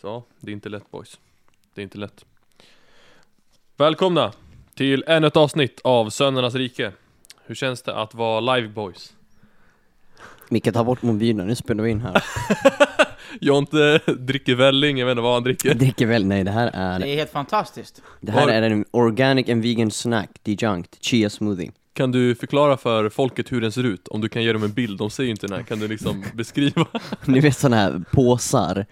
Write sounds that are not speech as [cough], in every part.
Så, det är inte lätt boys. Det är inte lätt. Välkomna till ännu ett avsnitt av Söndernas rike. Hur känns det att vara live boys? Micke, ta bort mobilen, nu spelar vi in här. [laughs] Jonte dricker välling, jag vet inte vad han dricker. Jag dricker väl, nej det här Det är, är helt fantastiskt. det här Var- är en organic and vegan snack, dejunked, chia smoothie. Kan du förklara för folket hur den ser ut? Om du kan ge dem en bild, de ser ju inte den här. Kan du liksom beskriva? [laughs] Ni vet sådana här påsar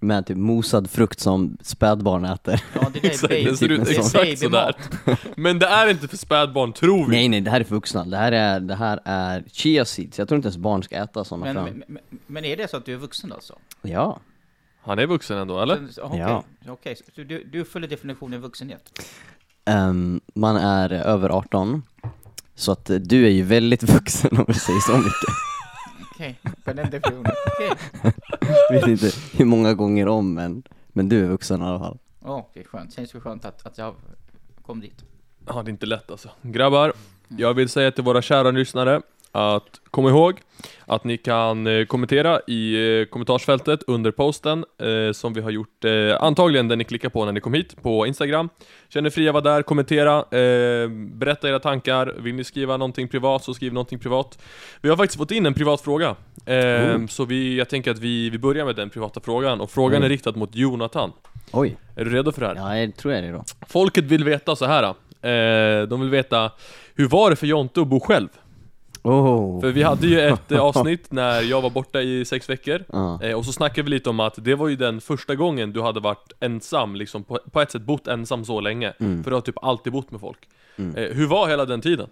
med typ mosad frukt som spädbarn äter. Ja, det där är [laughs] Exakt, baby. den ser ut det exakt sådär. [laughs] Men det är inte för spädbarn, tror vi. Nej nej, det här är för vuxna. Det här är, det här är chia seeds. Jag tror inte ens barn ska äta sådana Men, men, men är det så att du är vuxen alltså? Ja. Han är vuxen ändå, eller? Så- Okej, Ja. okej. så du, du följer definitionen vuxenhet? Ehm, man är över 18. Så att du är ju väldigt [laughs] vuxen om vi säger så mycket. Okej, på den definitionen. Okej. Jag [laughs] vet inte hur många gånger om men, men du är vuxen i alla fall. Åh, okej, skönt. Känns det skönt att, att jag kom dit. Ja, det är inte lätt alltså. Grabbar, jag vill säga till våra kära lyssnare att kom ihåg att ni kan eh, kommentera i eh, kommentarsfältet under posten eh, som vi har gjort eh, antagligen den ni klickar på när ni kom hit på Instagram. Känn er fria att vara där, kommentera, eh, berätta era tankar. Vill ni skriva någonting privat så skriv någonting privat. Vi har faktiskt fått in en privat fråga. Oh. Så vi, jag tänker att vi, vi börjar med den privata frågan och frågan Mm. är riktad mot Jonathan. Oj. Är du redo för det här? Ja, jag tror jag det då. Folket vill veta så här. De vill veta Hur var det för Jonte att bo själv? Oh. För vi hade ju ett eh, [laughs] avsnitt när jag var borta i sex veckor eh, Och så snackade vi lite om att det var ju den första gången du hade varit ensam liksom På, på ett sätt bott ensam så länge Mm. För du har typ alltid bott med folk Mm. eh, Hur var hela den tiden?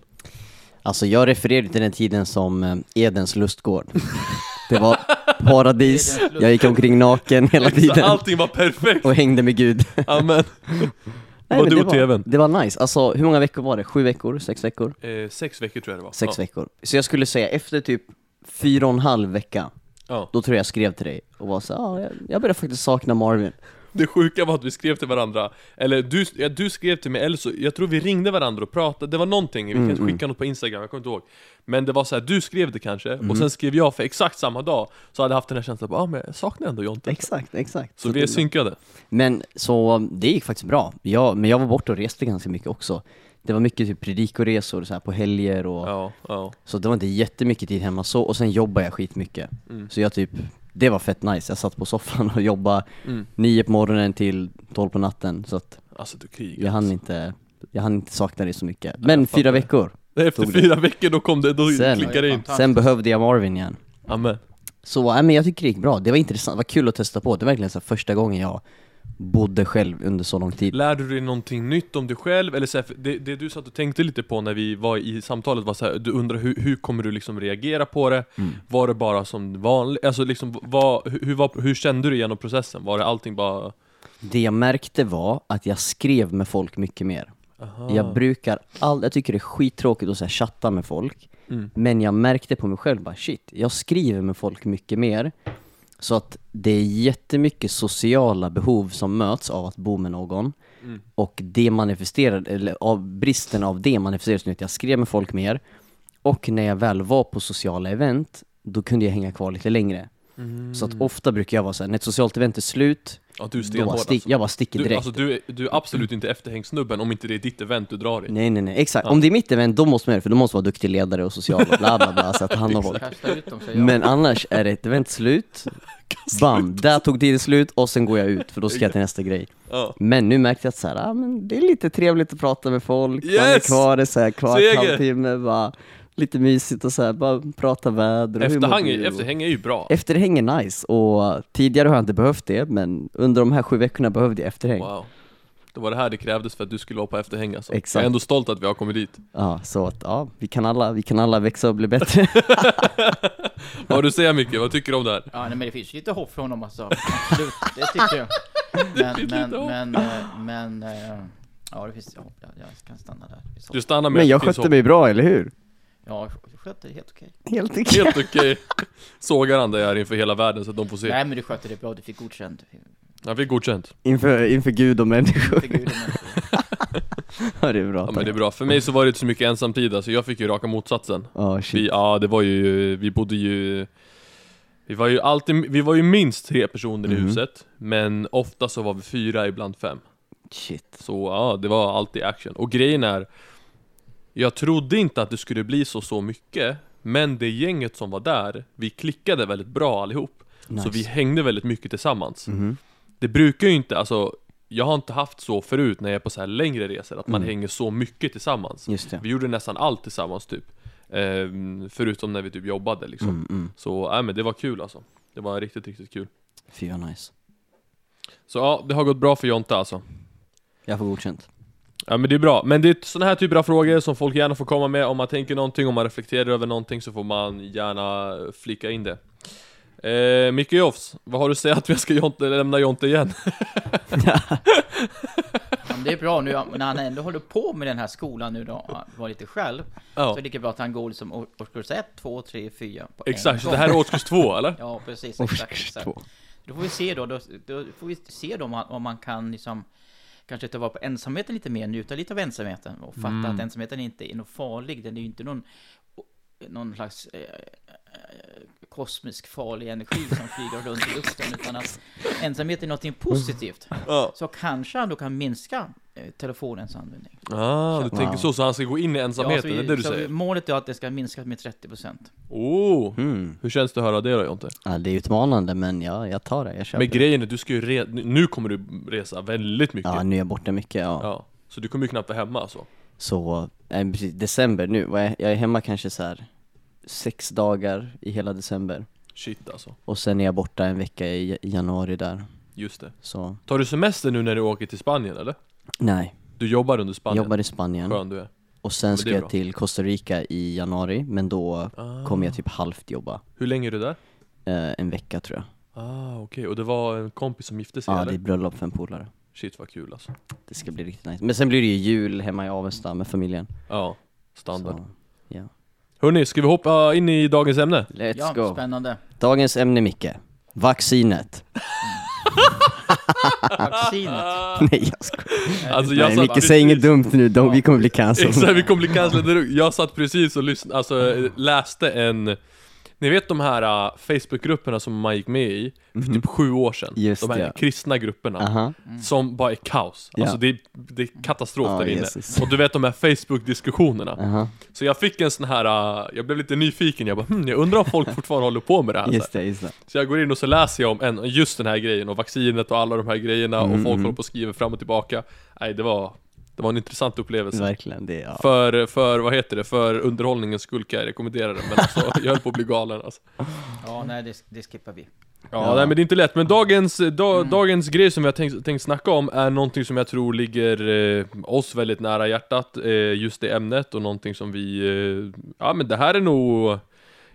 Alltså jag refererar till den tiden som Edens lustgård. Det var paradis, jag gick omkring naken hela tiden allting var perfekt! och hängde med Gud. Amen. [laughs] Nej, var men du det och tvn? Det var nice, alltså hur många veckor var det? Sju veckor? Sex veckor? Eh, sex veckor tror jag det var Sex ja. veckor. Så jag skulle säga efter typ fyra och en halv vecka, ja. då tror jag jag skrev till dig och var så ja, jag, jag börjar faktiskt sakna Marvin. Det sjuka var att vi skrev till varandra Eller du, ja, du skrev till mig, eller så, jag tror vi ringde varandra och pratade Det var någonting, vi Mm, kanske mm. skickade något på instagram, jag kommer inte ihåg Men det var så här, du skrev det kanske, Mm. och sen skrev jag för exakt samma dag Så hade jag haft den här känslan, ah, men jag saknar ändå Jonte Exakt, exakt. Så vi är det- synkade Men så det gick faktiskt bra. Jag, men jag var borta och reste ganska mycket också. Det var mycket typ predikoresor så här på helger och Ja, ja så det var inte jättemycket tid hemma så och sen jobbade jag skitmycket. mm. Så jag typ, det var fett nice. Jag satt på soffan och jobbade Mm. nio på morgonen till tolv på natten så att Alltså du krigar jag hann inte, jag hann inte sakna det så mycket. Men fyra det. veckor, Efter tog det. fyra veckor då kom det, då Sen- klickade det in sen behövde jag Marvin igen. Amen Så nej, men jag tycker det gick bra, det var intressant, det var kul att testa på. Det var verkligen så första gången jag bodde själv under så lång tid. Lärde du dig någonting nytt om dig själv? Eller så här, det, det du satt och tänkte lite på när vi var i samtalet var så här, du undrar hur, hur kommer du liksom reagera på det? Mm. Var det bara som vanligt? Alltså liksom, vad, hur, hur, hur kände du genom processen? Var det allting bara... Det jag märkte var att jag skrev med folk mycket mer. Aha. Jag brukar all, jag tycker det är skittråkigt att så här, chatta med folk, Mm. men jag märkte på mig själv bara shit, jag skriver med folk mycket mer. Så att det är jättemycket sociala behov som möts av att bo med någon. Mm. Och det manifesterar, eller av bristen av det manifesteras nu att jag skrev med folk mer. Och när jag väl var på sociala event, då kunde jag hänga kvar lite längre. Mm. Så att ofta brukar jag vara såhär, när ett socialt event är slut, Ja, du är då stenhård stick, alltså. jag bara sticker Du, direkt. alltså du, är, du är absolut inte efterhängssnubben om inte det är ditt event du drar i. Nej nej nej, exakt. Ja. Om det är mitt event, då måste man göra det, för då måste man vara duktig ledare och social och bla bla bla, så att hand om folk. Men annars är det ett event slut, [laughs] bam, där tog tiden slut och sen går jag ut för då ska jag till nästa grej. Ja. Men nu märkte jag att så här, ah, men det är lite trevligt att prata med folk, man är Yes! kvar, det är så här, kvar en halvtimme, bara lite mysigt och så här, bara prata väder och hur mår Efterhäng, är- Och- efterhäng är ju bra. Efterhäng är nice och tidigare har jag inte behövt det, men under de här sju veckorna behövde jag efterhäng. Wow. Det var det här det krävdes för att du skulle vara på efterhäng alltså. Exakt. Jag är ändå stolt att vi har kommit dit. Ja, så att ja, vi kan alla, vi kan alla växa och bli bättre. [laughs] [laughs] Vad du säga mycket? Vad tycker du om det här? Ja, nej, men det finns lite hopp för honom alltså. Absolut, det tycker jag. [laughs] Men, men, men, eh, men, eh, ja det finns hopp. Jag, jag kan stanna där. Du stannar med Men jag skötte mig bra, eller hur? Ja, jag skötte det helt okej. Helt okej. Helt okej. [laughs] Sågar han dig här inför hela världen så att de får se. Nej men du skötte det bra, du fick godkänt. Jag fick godkänt. Inför, inför Gud och människor. Fick. [laughs] Ja, det är bra. Ja men det är bra. För mig så var det inte så mycket ensamtid, alltså jag fick ju raka motsatsen. Ja, Vi, shit. ja, det var ju, vi bodde ju Vi var ju alltid, vi var ju minst tre personer i Mhm. huset, men ofta så var vi fyra, ibland fem. Shit. Så ja, det var alltid action. Och grejen är, jag trodde inte att det skulle bli så, så mycket, men det gänget som var där, vi klickade väldigt bra allihop. Nice. Så vi hängde väldigt mycket tillsammans. Mhm. Det brukar ju inte, alltså, jag har inte haft så förut när jag är på så här längre resor, att man Mm. hänger så mycket tillsammans. Vi gjorde nästan allt tillsammans typ. Ehm, förutom när vi typ jobbade liksom. Mm, mm. Så, nej men det var kul alltså. Det var riktigt, riktigt kul. Fy vad nice. Så ja, det har gått bra för Jonte alltså. Jag får godkänt. Ja men det är bra, men det är sådana här typer av frågor som folk gärna får komma med Om man tänker någonting, om man reflekterar över någonting så får man gärna flika in det eh, Micke Jofs, vad har du att säga att vi ska Jonte, lämna Jonte igen? [laughs] [laughs] Ja, men det är bra nu när han ändå håller på med den här skolan nu då, var lite själv. Så Ja, är det lika bra att han går liksom årskurs 1, 2, 3, 4 på en exakt, så det här är årskurs två eller? Ja, precis. Exakt, exakt. två. Då får vi se då, då, då får vi se då om man, om man kan liksom Kanske ta vara på ensamheten lite mer, njuta lite av ensamheten och fatta Mm. att ensamheten inte är något farlig, den är ju inte någon någon slags eh, eh, kosmisk farlig energi som flyger runt i luften utan att ensamhet är något positivt. Så kanske han då kan minska telefonens användning. ah, du tänker så, så han ska gå in i ensamheten, Ja, vi- det är det du säger? Målet är att det ska minskas med 30%. Oh, Mm. hur känns det att höra det då Jonte? Ja, det är utmanande men ja, jag tar det, jag köper Men grejen är, du ska ju re- nu kommer du resa väldigt mycket Ja, nu är jag borta mycket, ja. Ja, så du kommer ju knappt vara hemma alltså Så, precis, december nu, jag är hemma kanske så här sex dagar i hela december. Shit alltså, Och sen är jag borta en vecka i i januari där. just det Så, Tar du semester nu när du åker till Spanien eller? Nej. Du jobbar under Spanien? Jobbar i Spanien. Skön du är Och sen ska jag bra. till Costa Rica i januari, men då ah. kommer jag typ halvt jobba. Hur länge är du där? Eh, en vecka tror jag. Ah okej, och det var en kompis som gifte sig Ja, eller? det är bröllop för en polare. Shit vad kul alltså Det ska bli riktigt nice. Men sen blir det ju jul hemma i Avesta med familjen. Ja, standard Så, ja. Hörni, ska vi hoppa in i dagens ämne? Let's ja, go. spännande. Dagens ämne Micke. Vaccinet. [laughs] Vaccinet. [laughs] Nej jag skojar. Alltså jag Nej satt Micke säg inget dumt nu, de, vi kommer bli cancelled. Exakt, vi kommer bli cancellade Jag satt precis och lyssnade, alltså läste en Ni vet de här uh, Facebookgrupperna som man gick med i för typ sju år sedan? Just de här det. kristna grupperna Aha. Som bara är kaos, Ja. alltså det, är, det är katastrof Ja, där inne Jesus. Och du vet de här Facebook-diskussionerna Aha. Så jag fick en sån här, uh, jag blev lite nyfiken, jag bara hm, jag undrar om folk [laughs] fortfarande håller på med det här. Just det, just det. Så jag går in och så läser jag om en, just den här grejen och vaccinet och alla de här grejerna och Mm, folk mm. håller på och skriver fram och tillbaka Nej det var, det var en intressant upplevelse Verkligen, det, ja. för, för, vad heter det, för underhållningens skull kan jag rekommendera det Men alltså, [laughs] jag höll på att bli galen alltså. Ja, nej, det, det skippar vi. Ja, Ja. nej men det är inte lätt, men dagens, da, dagens grej som har tänkt, tänkt snacka om är någonting som jag tror ligger eh, oss väldigt nära hjärtat, eh, just det ämnet och någonting som vi, eh, ja men det här är nog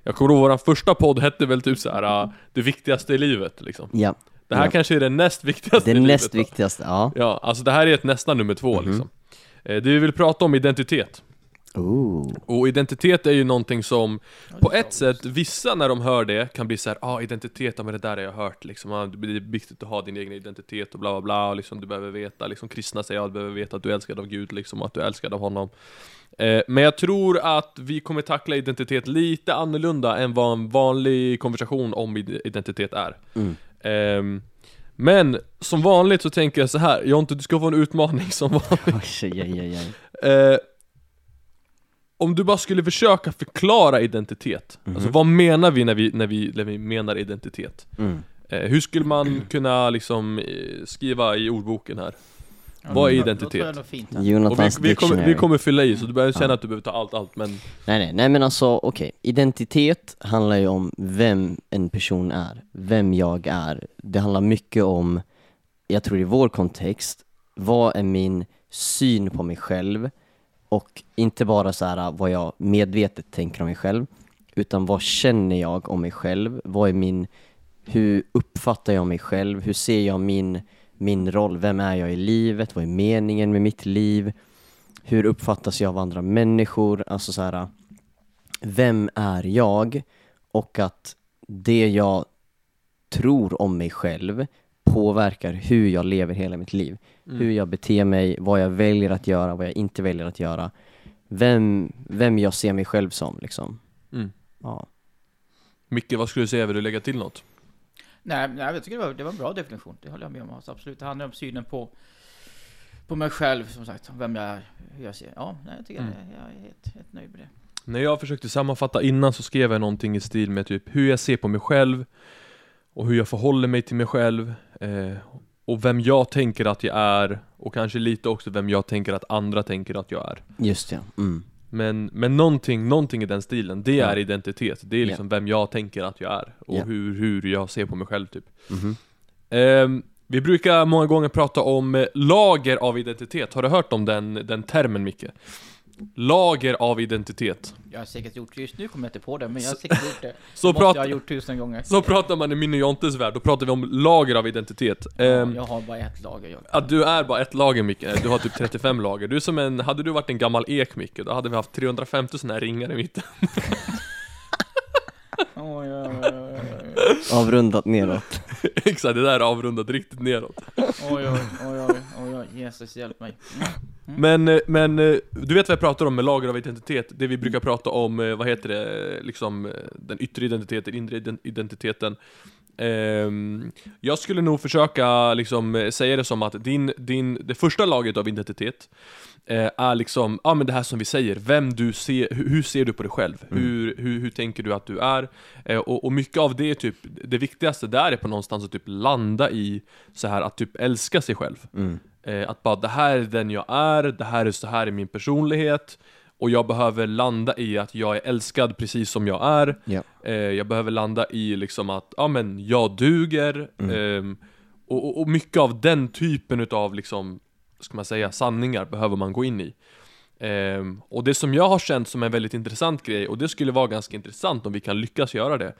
jag kommer ihåg våran första podd hette väl typ så här ah, det viktigaste i livet liksom. Ja, Det här Ja. kanske är det näst viktigaste det livet. näst då. viktigaste, ja. Ja, alltså det här är ett nästan nummer två Mhm. liksom. Eh, det vi vill prata om identitet. Ooh. Och identitet är ju någonting som Ja, på ett sätt, vissa när de hör det kan bli så här, ah identitet, ja men det där har jag hört liksom, ah, det är viktigt att ha din egen identitet och bla bla bla, och liksom, du behöver veta, liksom kristna säger, ja, du behöver veta att du är älskad av Gud liksom, och att du är älskad av honom. Eh, men jag tror att vi kommer tackla identitet lite annorlunda än vad en vanlig konversation om id- identitet är. Mm. Ehm, men som vanligt så tänker jag så här, Jonte du ska få en utmaning som vanligt. Oj, oj, oj. Eh, om du bara skulle försöka förklara identitet, Mhm. alltså vad menar vi när vi, när vi, när vi menar identitet? Mm. Eh, hur skulle man kunna liksom eh, skriva i ordboken här? Ja, Vad är identitet? Och vi, Jonathans vi, kommer, vi kommer fylla i, så du behöver känna Ja. att du behöver ta allt, allt, men Nej, nej, nej men alltså okej, identitet handlar ju om vem en person är, vem jag är. Det handlar mycket om, jag tror i vår kontext, vad är min syn på mig själv och inte bara så här vad jag medvetet tänker om mig själv, utan vad känner jag om mig själv, vad är min, hur uppfattar jag mig själv, hur ser jag min, min roll, vem är jag i livet, vad är meningen med mitt liv, hur uppfattas jag av andra människor, alltså så här, vem är jag? Och att det jag tror om mig själv påverkar hur jag lever hela mitt liv. Mm. Hur jag beter mig, vad jag väljer att göra, vad jag inte väljer att göra. Vem, vem jag ser mig själv som liksom. Mm. Ja. Micke, vad skulle du säga? Vill du lägga till något? Nej, nej jag tycker det var, det var en bra definition. Det håller jag med om. Alltså, absolut. Det handlar om synen på, på mig själv, som sagt. Vem jag är, hur jag ser. Ja, nej, jag tycker Mm. det, jag är helt, helt nöjd med det. När jag försökte sammanfatta innan så skrev jag någonting i stil med typ hur jag ser på mig själv och hur jag förhåller mig till mig själv eh, och vem jag tänker att jag är och kanske lite också vem jag tänker att andra tänker att jag är. Just ja, mm. Men, men någonting, någonting i den stilen, det är identitet. Det är liksom vem jag tänker att jag är och hur, hur jag ser på mig själv typ. Mhm. Ehm, vi brukar många gånger prata om eh, lager av identitet. Har du hört om den, den termen Micke? Lager av identitet. Jag har säkert gjort, just nu kommer jag inte på det, men jag har säkert gjort det. Så, måste prat, jag ha gjort tusen gånger. så pratar man i min och Jontes värld, då pratar vi om lager av identitet. Ja, Ehm, jag har bara ett lager. Jag. att du är bara ett lager Micke, du har typ 35 lager. Du är som en, hade du varit en gammal ek Micke, då hade vi haft 350 sådana här ringar i mitten. [laughs] Avrundat neråt. [laughs] Exakt, det där är avrundat riktigt neråt. Oj, oj, oj, oj, oj, Jesus hjälp mig. Mm. Men, eh, men eh, du vet vad jag pratar om med lager av identitet? Det vi brukar prata om, eh, vad heter det, liksom den yttre identiteten, inre ident- identiteten. Ehm, jag skulle nog försöka liksom eh, säga det som att din, din, det första lagret av identitet eh, är liksom, ja men det här som vi säger, vem du ser, hur, ser du på dig själv? Mm. Hur, hur, hur tänker du att du är? Eh, och, och mycket av det typ, det viktigaste där är på någonstans att typ landa i så här att typ älska sig själv. Mm. Att bara det här är den jag är, det här är så här är min personlighet och jag behöver landa i att jag är älskad precis som jag är. Ja. Eh, jag behöver landa i liksom att, ja men jag duger. ehm, och, och, och mycket av den typen utav liksom, ska man säga, sanningar behöver man gå in i. Ehm, och det som jag har känt som en väldigt intressant grej, och det skulle vara ganska intressant om vi kan lyckas göra det.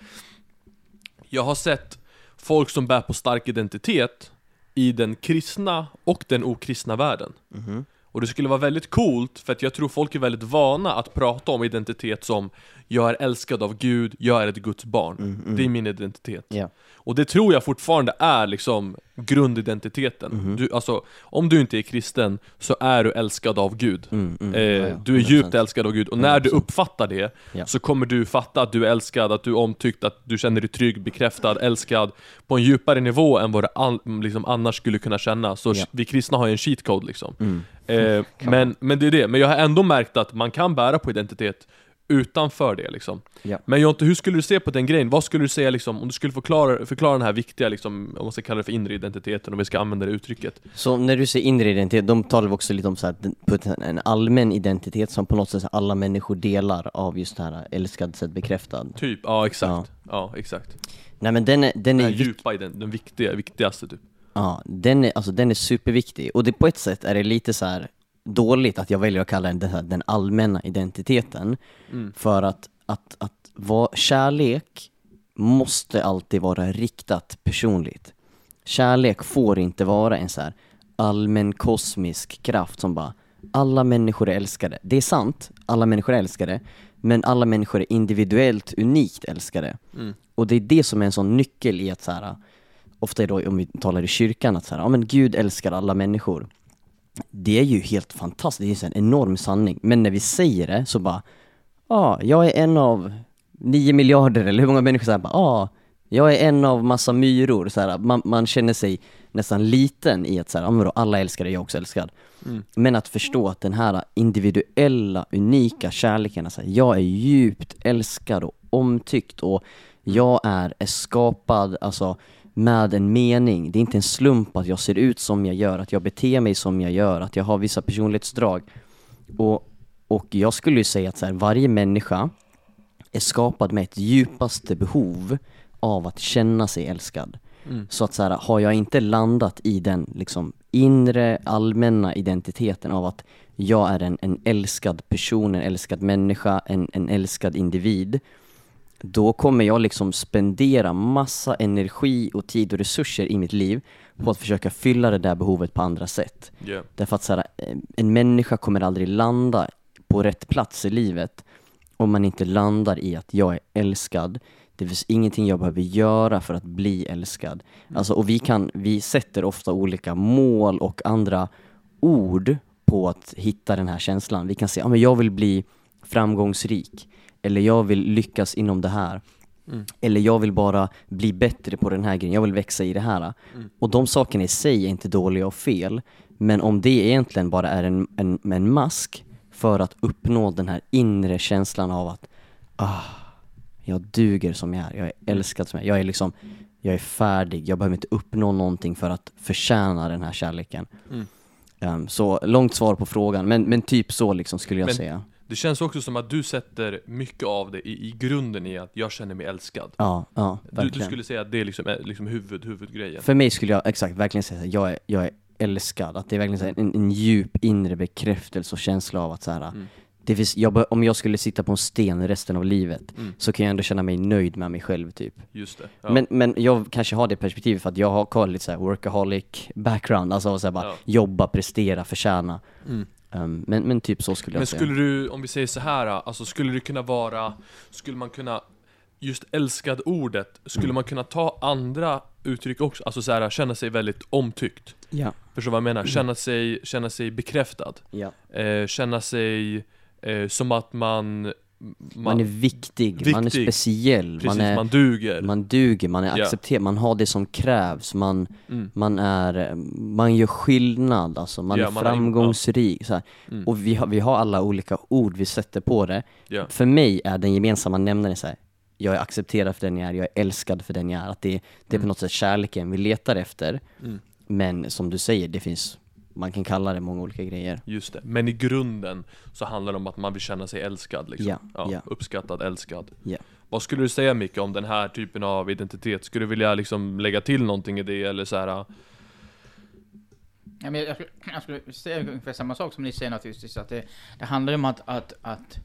Jag har sett folk som bär på stark identitet i den kristna och den okristna världen. Mhm. Och det skulle vara väldigt coolt, för att jag tror folk är väldigt vana att prata om identitet som Jag är älskad av Gud, jag är ett Guds barn. Mm, mm. Det är min identitet. Ja. Och det tror jag fortfarande är liksom grundidentiteten. Mhm. Du, alltså, om du inte är kristen så är du älskad av Gud. Mm, mm. Eh, Ja, ja. du är djupt 100%. älskad av Gud, och när du 100%. uppfattar det Ja. så kommer du fatta att du är älskad, att du är omtyckt, att du känner dig trygg, bekräftad, älskad på en djupare nivå än vad du an, liksom annars skulle kunna känna. Så Ja. vi kristna har ju en cheat code liksom. Mm. Eh, Kan men, men det är det, men jag har ändå märkt att man kan bära på identitet utanför det liksom. Ja. Men Jonte, hur skulle du se på den grejen? Vad skulle du säga liksom, om du skulle förklara, förklara den här viktiga, liksom, om man ska kalla det för inre identiteten, om vi ska använda det uttrycket? Så när du säger inre identitet, de talar vi också lite om så här, den- en allmän identitet som på något sätt alla människor delar av just det här älskad, sedd, bekräftad. Typ, ja exakt. Ja, exakt. Nej men den är, den Den är vik- djupa, ident- den viktiga, viktigaste typ. Ja, den är, alltså, den är superviktig. Och det, på ett sätt är det lite så här dåligt att jag väljer att kalla den den, här, den allmänna identiteten. Mm. För att, att, att vara kärlek måste alltid vara riktat personligt. Kärlek får inte vara en så här allmän kosmisk kraft som bara alla människor är älskade. Det är sant, alla människor är älskade, men alla människor är individuellt unikt älskade. Mm. Och det är det som är en sån nyckel i att så här, ofta då, om vi talar i kyrkan, att så här, ja men Gud älskar alla människor. Det är ju helt fantastiskt, det är så en enorm sanning. Men när vi säger det så bara, ja, jag är en av nio miljarder, eller hur många människor säger bara, ja, jag är en av massa myror. Så här, man, man känner sig nästan liten i att så här, då, alla älskar det, jag också älskad. Mm. Men att förstå att den här individuella, unika kärleken, alltså, jag är djupt älskad och omtyckt och jag är, är skapad alltså, med en mening. Det är inte en slump att jag ser ut som jag gör, att jag beter mig som jag gör, att jag har vissa personlighetsdrag. Och, och jag skulle ju säga att här, varje människa är skapad med ett djupaste behov av att känna sig älskad. Mm. Så att så här, har jag inte landat i den liksom inre allmänna identiteten av att jag är en, en älskad person, en älskad människa, en, en älskad individ då kommer jag liksom spendera massa energi och tid och resurser i mitt liv på att försöka fylla det där behovet på andra sätt. Yeah. Därför att så här, eh, en människa kommer aldrig landa på rätt plats i livet om man inte landar i att jag är älskad. Det finns ingenting jag behöver göra för att bli älskad. Alltså, och vi, kan, vi sätter ofta olika mål och andra ord på att hitta den här känslan. Vi kan säga, men jag vill bli framgångsrik. Eller jag vill lyckas inom det här. Mm. Eller jag vill bara bli bättre på den här grejen, jag vill växa i det här. Mm. Och de sakerna i sig är inte dåliga och fel, men om det egentligen bara är en, en, en mask för att uppnå den här inre känslan av att ah, jag duger som jag är, jag är älskad som jag är, jag är liksom, jag är färdig, jag behöver inte uppnå någonting för att förtjäna den här kärleken. Mm. Ehm, så långt svar på frågan, men, men typ så liksom skulle jag Men- säga. Det känns också som att du sätter mycket av det i, i grunden i att jag känner mig älskad. Ja, ja, Du, verkligen. du skulle säga att det är liksom, är liksom huvud, huvudgrejen? För mig skulle jag exakt verkligen säga att jag är, jag är älskad, att det är verkligen så här, en, en djup inre bekräftelse och känsla av att så här, Mm. det finns, jag, om jag skulle sitta på en sten resten av livet Mm. så kan jag ändå känna mig nöjd med mig själv typ. Just det. Ja. Men, men jag kanske har det perspektivet för att jag har kvar lite så här workaholic background, alltså så här bara Ja. jobba, prestera, förtjäna. Mm. Um, men, men typ så skulle jag Men säga. skulle du, om vi säger så här, alltså skulle det kunna vara, skulle man kunna, just älskad ordet, skulle Mm. man kunna ta andra uttryck också? Alltså så här, känna sig väldigt omtyckt. Ja, Förstår du vad jag menar? Mm. Känna sig, känna sig bekräftad. ja. Eh, känna sig eh, som att man... Man, är viktig, man är Viktig. speciell, Precis, man, är, man duger. man duger, man är Ja. accepterad, man har det som krävs, man, Mm. man är, man gör skillnad, alltså man Ja, är man är- framgångsrik här. Mm. Och vi har, vi har alla olika ord vi sätter på det. Ja. För mig är den gemensamma nämnaren så här. jag är accepterad för den jag är, jag är älskad för den jag är. Att det, det är på Mm. något sätt kärleken vi letar efter. Mm. Men som du säger, det finns, man kan kalla det många olika grejer. Just det. Men i grunden så handlar det om att man vill känna sig älskad liksom. Ja, ja. Uppskattad, älskad. Ja. Vad skulle du säga Micke om den här typen av identitet? Skulle du vilja liksom lägga till någonting i det eller så här? Ja, men jag, skulle, jag skulle säga ungefär samma sak som ni säger naturligtvis, att det, det handlar om att, att, att,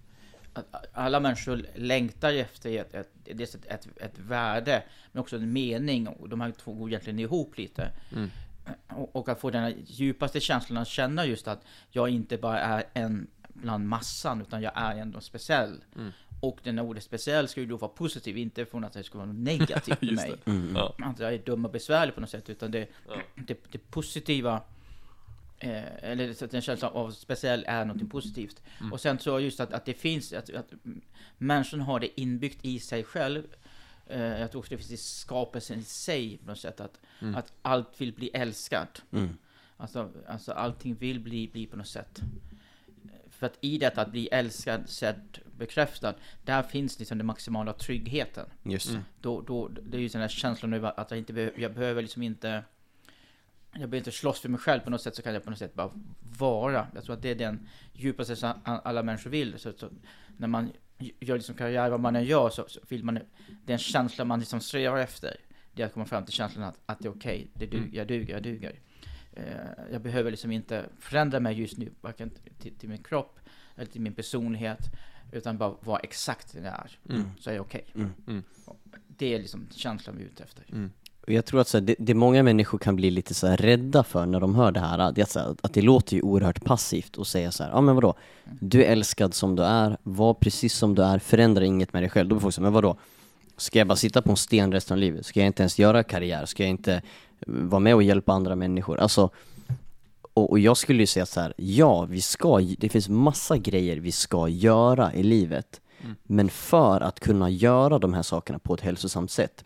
att alla människor längtar efter ett, ett, dels ett, ett, ett värde, men också en mening, och de här två går egentligen ihop lite. Mm. Och, att få den djupaste känslan att känna just att jag inte bara är en bland massan, utan jag är ändå speciell. Mm. Och den här ordet speciell ska ju då vara positiv, inte från att det ska vara något negativt [laughs] Just mig. det. Mm. Ja. Att jag är dum och besvärlig på något sätt, utan det, Ja. det, det positiva Eh, eller så att en känsla av speciell är något positivt. Mm. Och sen så just att, att det finns, att, att människan har det inbyggt i sig själv. Eh, jag tror också det finns i skapelsen i sig på något sätt. Att, Mm. att allt vill bli älskad. Mm. Alltså, alltså allting vill bli, bli på något sätt. För att i detta att bli älskad, sedd, bekräftad, där finns liksom den maximala tryggheten. Just det. Mm. Då, då, det är ju den här känslan av att jag inte behöver, jag behöver liksom inte jag behöver inte slåss för mig själv på något sätt så kan jag på något sätt bara vara. Jag tror att det är den djupaste som alla människor vill. Så, så när man gör liksom karriär, vad man än gör, så, så vill man, den känslan man liksom strävar efter, det är att komma fram till känslan att, att det är okej, det du, Mm. jag duger, jag duger. Eh, jag behöver liksom inte förändra mig just nu, varken till, till min kropp eller till min personlighet, utan bara vara exakt den jag är, Mm. så är jag okej. Mm. Mm. Det är liksom känslan vi är ute efter. Jag tror att så här, det, det många människor kan bli lite så här rädda för när de hör det här, det så här, att det låter ju oerhört passivt att säga så här, ja men vadå, du är älskad som du är, var precis som du är, förändra inget med dig själv. Då blir folk så här, men vadå, ska jag bara sitta på en sten resten av livet? Ska jag inte ens göra karriär? Ska jag inte eh, vara med och hjälpa andra människor? Alltså, och, och jag skulle ju säga så här, ja, vi ska, det finns massa grejer vi ska göra i livet, Mm. men för att kunna göra de här sakerna på ett hälsosamt sätt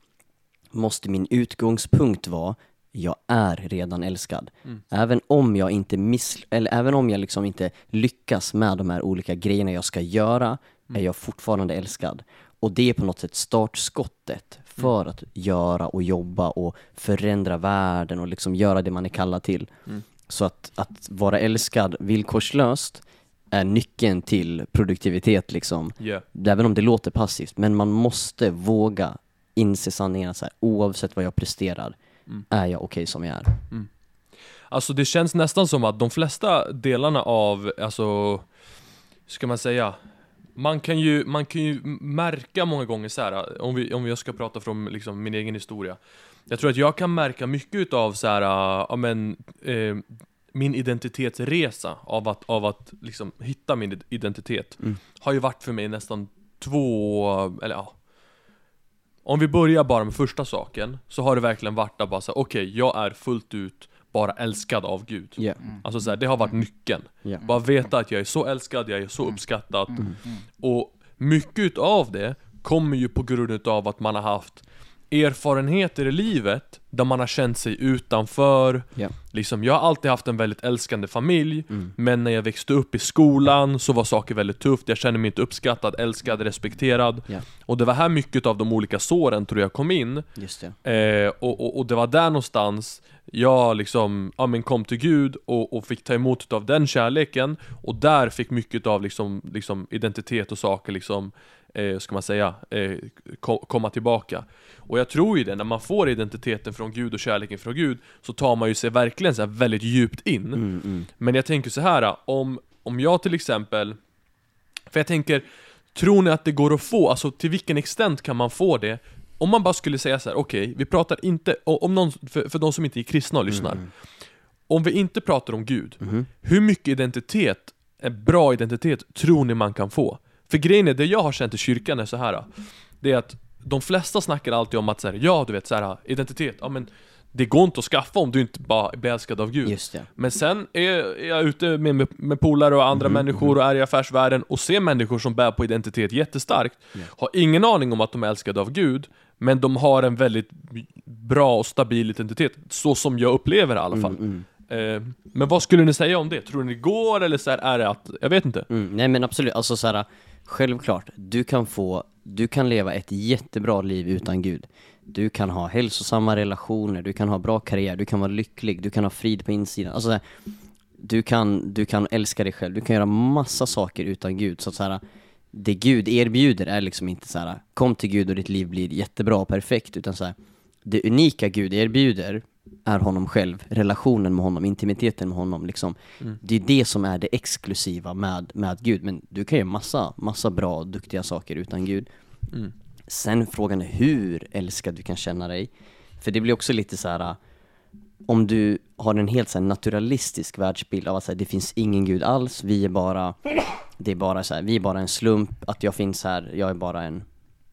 måste min utgångspunkt vara jag är redan älskad. Mm. Även om jag inte miss, eller även om jag liksom inte lyckas med de här olika grejerna jag ska göra, Mm. är jag fortfarande älskad. Och det är på något sätt startskottet för Mm. att göra och jobba och förändra världen och liksom göra det man är kallad till. Mm. Så att, att vara älskad villkorslöst är nyckeln till produktivitet liksom. Yeah. Även om det låter passivt, men man måste våga inse sanningen att så här, oavsett vad jag presterar, Mm. är jag okej som jag är. Alltså det känns nästan som att de flesta delarna av, alltså, ska man säga, man kan ju, man kan ju märka många gånger så här, om, vi, om jag ska prata från liksom min egen historia. Jag tror att jag kan märka mycket utav så här, ja men, eh, min identitetsresa av att, av att liksom hitta min identitet Mm. har ju varit för mig nästan två, eller ja Om vi börjar bara med första saken, så har det verkligen varit att bara säga okej, jag är fullt ut bara älskad av Gud. Ja. Mm. Alltså så här, det har varit nyckeln. Ja. Bara veta att jag är så älskad, jag är så uppskattad. Mm. Mm. Och mycket utav det kommer ju på grund av att man har haft erfarenheter i livet där man har känt sig utanför Ja. Liksom, jag har alltid haft en väldigt älskande familj Mm. Men när jag växte upp i skolan så var saker väldigt tufft Jag kände mig inte uppskattad, älskad, respekterad Ja. Och det var här mycket av de olika såren tror jag kom in Just det. Eh, och, och, och det var där någonstans jag liksom, ja men kom till Gud och, och fick ta emot av den kärleken Och där fick mycket av liksom, liksom identitet och saker liksom, eh, ska man säga, eh, ko- komma tillbaka Och jag tror ju det, när man får identiteten från Gud och kärleken från Gud Så tar man ju sig verkligen så väldigt djupt in Mm, mm. Men jag tänker så här om, om jag till exempel För jag tänker, tror ni att det går att få, alltså till vilken extent kan man få det? Om man bara skulle säga så här: okej, vi pratar inte, om någon, för, för de som inte är kristna och lyssnar Om vi inte pratar om Gud, Mhm. hur mycket identitet, en bra identitet, tror ni man kan få? För grejen är, det jag har känt i kyrkan är så här. Det är att de flesta snackar alltid om att så här, ja du vet så här, identitet, ja men det går inte att skaffa om du inte bara blir älskad av Gud. Men sen är jag ute med, med, polare och andra människor och är i affärsvärlden och ser människor som bär på identitet jättestarkt. Har ingen aning om att de är älskade av Gud Men de har en väldigt bra och stabil identitet, så som jag upplever det i alla fall. Mm, eh, Men vad skulle ni säga om det? Tror ni det går eller så här, är det att, jag vet inte. Mm, nej men absolut, alltså så här, självklart, du kan få, du kan leva ett jättebra liv utan Gud. Du kan ha hälsosamma relationer, du kan ha bra karriär, du kan vara lycklig, du kan ha frid på insidan. Alltså du kan, du kan älska dig själv, du kan göra massa saker utan Gud. Så att så här, det Gud erbjuder är liksom inte så här, kom till Gud och ditt liv blir jättebra och perfekt, utan så här, det unika Gud erbjuder är honom själv, relationen med honom, intimiteten med honom liksom. Det är det som är det exklusiva med, med Gud, men du kan göra massa, massa bra, duktiga saker utan Gud. Mm. Sen frågan är hur älskad du kan känna dig. För det blir också lite så här. om du har en helt så naturalistisk världsbild av att så här, det finns ingen gud alls, vi är bara, det är bara så här, vi är bara en slump, att jag finns här, jag är bara en,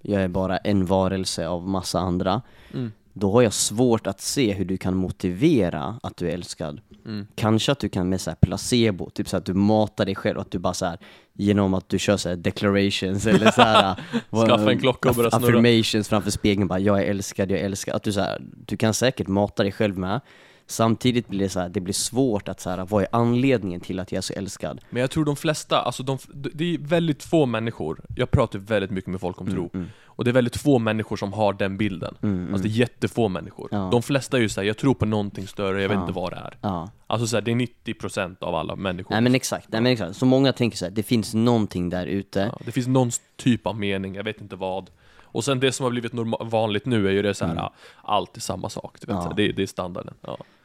jag är bara en varelse av massa andra. Mm. Då har jag svårt att se hur du kan motivera att du är älskad. Mm. Kanske att du kan med så här placebo, typ så att du matar dig själv, att du bara så här genom att du kör så declarations eller så här [laughs] vad- Skaffa en klocka och börja snurra. affirmations framför spegeln bara jag är älskad, jag är älskad. Att du så här, du kan säkert mata dig själv med. Samtidigt blir det så här, det blir svårt att så här, vad är anledningen till att jag är så älskad? Men jag tror de flesta, alltså de, det är väldigt få människor Jag pratar väldigt mycket med folk om tro Och det är väldigt få människor som har den bilden Mm, Alltså det är jättefå människor Ja. De flesta är ju såhär, jag tror på någonting större, jag vet Ja. inte vad det är Ja. Alltså såhär, det är 90% av alla människor Nej men exakt, nej men exakt. Så många tänker så här, det finns någonting där ute. Det finns någon typ av mening, jag vet inte vad Och sen det som har blivit vanligt nu är ju det såhär, ja, allt är samma sak, du vet, Mm. Ja. så här, det, det är standarden.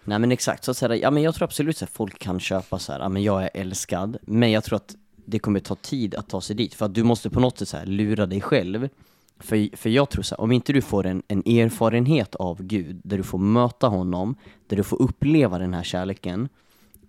Nej men exakt, så att säga, ja men jag tror absolut att folk kan köpa så här, ja men jag är älskad, men jag tror att det kommer ta tid att ta sig dit, för att du måste på något sätt så här lura dig själv. För, för jag tror så här, om inte du får en, en erfarenhet av Gud, där du får möta honom, där du får uppleva den här kärleken,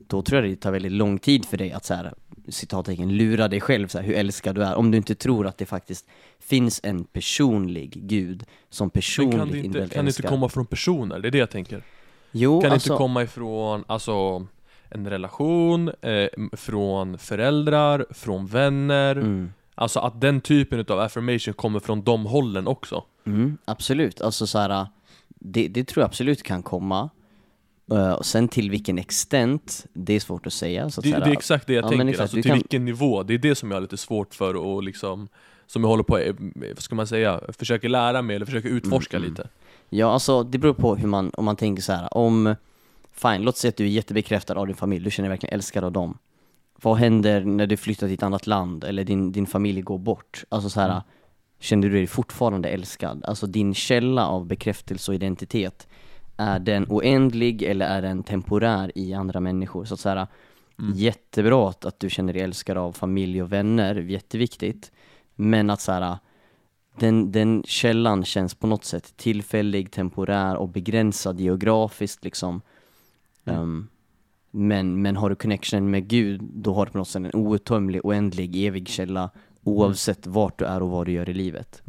då tror jag det tar väldigt lång tid för dig att så här, citattecken, lura dig själv så här, hur älskad du är, om du inte tror att det faktiskt finns en personlig Gud som Men personligt kan det inte, kan det inte komma från personer? Det är det jag tänker Jo, Kan det alltså, inte komma ifrån, alltså en relation, eh, från föräldrar, från vänner Mm. Alltså att den typen av affirmation kommer från de hållen också Mm, absolut, alltså så här, det, det tror jag absolut kan komma. Uh, och sen till vilken extent, det är svårt att säga. Så att det, så här, det är exakt det jag ja, tänker, exakt, alltså till kan- vilken nivå, det är det som jag har lite svårt för att liksom Som jag håller på, eh, vad ska man säga, försöker lära mig eller försöker utforska Mm, lite Ja, alltså det beror på hur man, om man tänker så här, om, fine, låt säga att du är jättebekräftad av din familj, du känner dig verkligen älskad av dem. Vad händer när du flyttar till ett annat land, eller din, din familj går bort? Alltså så här, Mm. känner du dig fortfarande älskad? Alltså din källa av bekräftelse och identitet, är den oändlig eller är den temporär i andra människor? Så att så här, Mm. jättebra att, att du känner dig älskad av familj och vänner, jätteviktigt. Men att så här, den, den källan känns på något sätt tillfällig, temporär och begränsad geografiskt liksom. Mm. Ehm, men, men har du connection med Gud, då har du på något sätt en outtömlig, oändlig, evig källa oavsett vart du är och vad du gör i livet.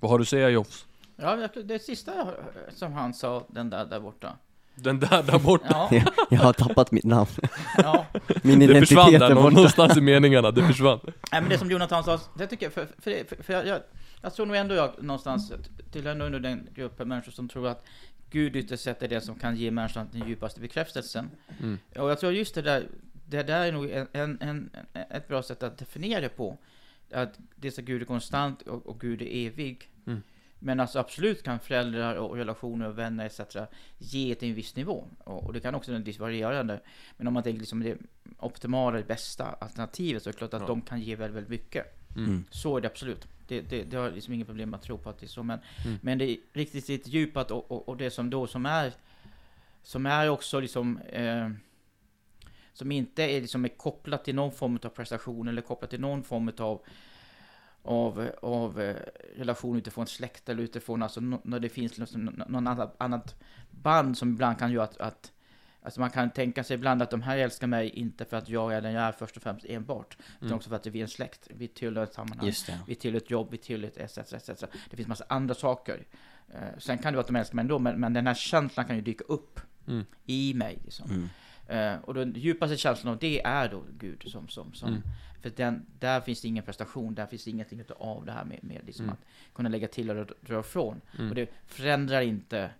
Vad har du att säga Jofs? Ja, det sista som han sa, den där där borta. Den där där borta, Ja, [laughs] Jag, har tappat mitt namn. [laughs] ja. Min det identitet försvann där är borta. någonstans i meningarna, det försvann Nej, men det som Jonathan sa, det tycker jag, för, för, för, för jag, jag, Jag tror nog ändå jag någonstans tillhör nog den gruppen människor som tror att Gud ytterst sett är det som kan ge människan den djupaste bekräftelsen. Mm. Och jag tror just det där, det där är nog en, en, en, ett bra sätt att definiera det på. Att dels att Gud är konstant och, och Gud är evig. Mm. Men alltså absolut kan föräldrar och relationer och vänner etc. ge till en viss nivå. Och, och det kan också naturligtvis varierande. Men om man tänker liksom det optimala, det bästa alternativet så är det klart att Ja. de kan ge väldigt, väldigt mycket. Mm. Så är det absolut. Det, det, det har liksom inget problem att tro på att det är så. Men, Mm. men det är riktigt, riktigt djupat och, och, och det som då som är som är också liksom eh, som inte är, liksom är kopplat till någon form av prestation eller kopplat till någon form av av, av eh, relation utifrån släkt eller utifrån, alltså när det finns liksom nå- någon annat, annat band som ibland kan göra att, att Alltså man kan tänka sig ibland att de här älskar mig inte för att jag är den jag är först och främst enbart, utan Mm. också för att vi är en släkt, vi tillhör ett sammanhang. Vi tillhör ett jobb, vi tillhör ett etc, etc. Det finns massa andra saker. Eh, sen kan det vara att de älskar mig ändå, men, men den här känslan kan ju dyka upp Mm. i mig. Liksom. Mm. Eh, och den djupaste känslan av det är då Gud. Som, som, som. Mm. För den, där finns det ingen prestation, där finns det ingenting av det här med, med liksom Mm. att kunna lägga till och dra ifrån. Mm. Och det förändrar inte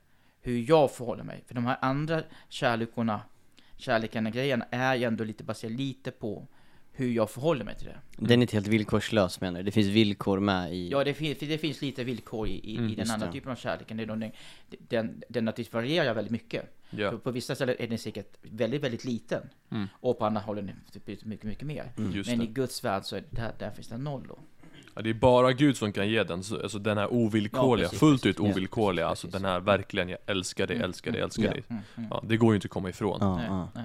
hur jag förhåller mig. För de här andra kärlekorna, kärleken och grejen är ju ändå lite baserad lite på hur jag förhåller mig till det. Den är inte helt villkorslös menar du? Det finns villkor med i... Ja, det, finns, det finns lite villkor i, i, Mm, i den andra det. typen av kärleken. Det är då den, den, den naturligtvis varierar väldigt mycket. Ja. På, på vissa ställen är den säkert väldigt, väldigt liten. Mm. Och på andra håll är den typ mycket, mycket mer. Mm. Men det. i Guds värld så är det, där, där finns det noll då. Ja, det är bara Gud som kan ge den, så- alltså den här ovillkorliga, Ja, precis, fullt precis. ut ovillkorliga, Ja, alltså precis. den här verkligen, jag älskar dig, Mm, älskar dig, mm, älskar dig. Mm. Ja, det går ju inte att komma ifrån. Ja, Nej.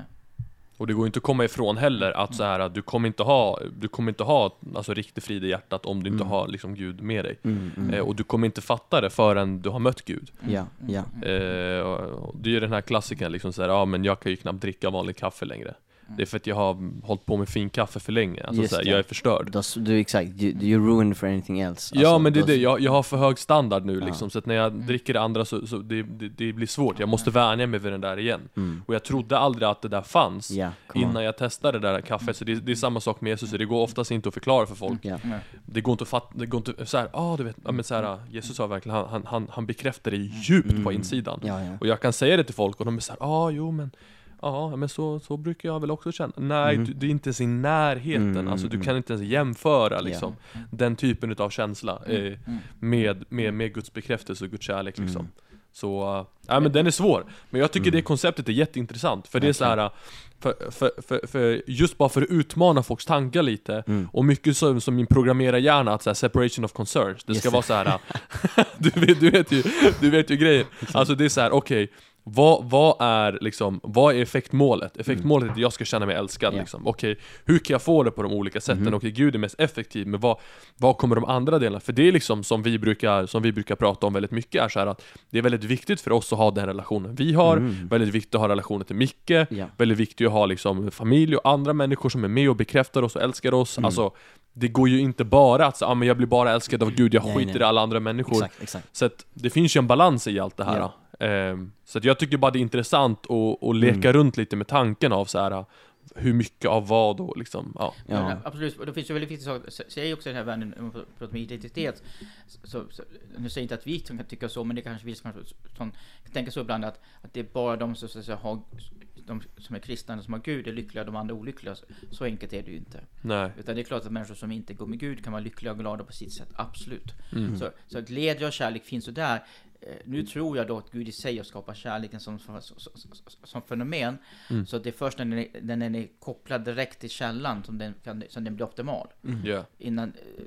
Och det går ju inte att komma ifrån heller att så här, att du kommer inte ha, du kommer inte ha alltså, riktig frid i hjärtat om du inte Mm. har liksom Gud med dig. Mm, mm. Eh, och du kommer inte fatta det förrän du har mött Gud. Ja, ja. Eh, det är ju den här klassiken liksom men jag kan ju knappt dricka vanlig kaffe längre. Det är för att jag har hållit på med fin kaffe för länge, alltså såhär, jag är förstörd. Då, du, exakt, you, you're ruined for anything else. ja Alltså, men det är det, jag, jag har för hög standard nu Ja. liksom, så att när jag dricker det andra så, så det, det, det blir svårt, jag måste vänja mig vid den där igen. Mm. Och jag trodde aldrig att det där fanns Ja, on. innan jag testade det där kaffet, så det, det är samma sak med Jesus, så det går oftast inte att förklara för folk. Ja. Nej. Det går inte att fatta, det går inte, såhär, ja ah, du vet, ja, men såhär, Jesus sa verkligen, han, han, han, bekräftar det djupt på Mm. insidan. Ja, ja. Och jag kan säga det till folk och de är såhär, ja ah, jo men Ja, men så, så brukar jag väl också känna. Nej, Mhm. du, det är inte ens i närheten. Mm, alltså du mm. kan inte ens jämföra liksom, den typen av känsla eh, Mm. med, med, med Guds bekräftelse och Guds kärlek liksom. Mm. Så, ja men den är svår. Men jag tycker det konceptet är jätteintressant, för det är så här. För, för, för, för just bara för att utmana folks tankar lite, Mm. och mycket som, som min programmerarhjärna, att så här, separation of concerns, det ska vara så här. [laughs] du, vet, du, vet ju, du vet ju grejen. Alltså det är så här: okej, vad, vad är liksom, vad är effektmålet? Effektmålet är att jag ska känna mig älskad Mm. Ja. liksom. Okej, hur kan jag få det på de olika sätten? Mhm. Okej, Gud är mest effektiv, men vad, vad kommer de andra delarna? För det är liksom som vi brukar, som vi brukar prata om väldigt mycket, är så här att det är väldigt viktigt för oss att ha den relationen vi har, Mm. väldigt viktigt att ha relationen till Micke, Ja. väldigt viktigt att ha liksom familj och andra människor som är med och bekräftar oss och älskar oss. Mm. Alltså, det går ju inte bara att säga ah, men jag blir bara älskad av Gud, jag Nej, skiter nej. i alla andra människor. Exakt, exakt. Så att det finns ju en balans i allt det här. Ja. Ehm, så att jag tycker bara det är intressant att, att leka Mm. runt lite med tanken av så här hur mycket av vad och liksom, ja. Ja. Ja. absolut, och det finns ju väldigt viktiga saker, S- säger också den här världen, om man pratar om identitet, så, så, nu säger jag inte att vi kan tycka så, men det kanske vi som, som kan tänka så ibland att, att det är bara de som, så att säga, har, de som är kristna, som har Gud, är lyckliga, de andra olyckliga. Så, så enkelt är det ju inte. Nej. Utan det är klart att människor som inte går med Gud kan vara lyckliga och glada på sitt sätt, absolut. Mm. Så, så glädje och kärlek finns ju där. Eh, Nu tror jag då att Gud i sig har skapat kärleken som, som, som, fenomen. Mm. Så att det är först när den är, när den är kopplad direkt till källan som den, kan, som den blir optimal. Ja. Innan, eh,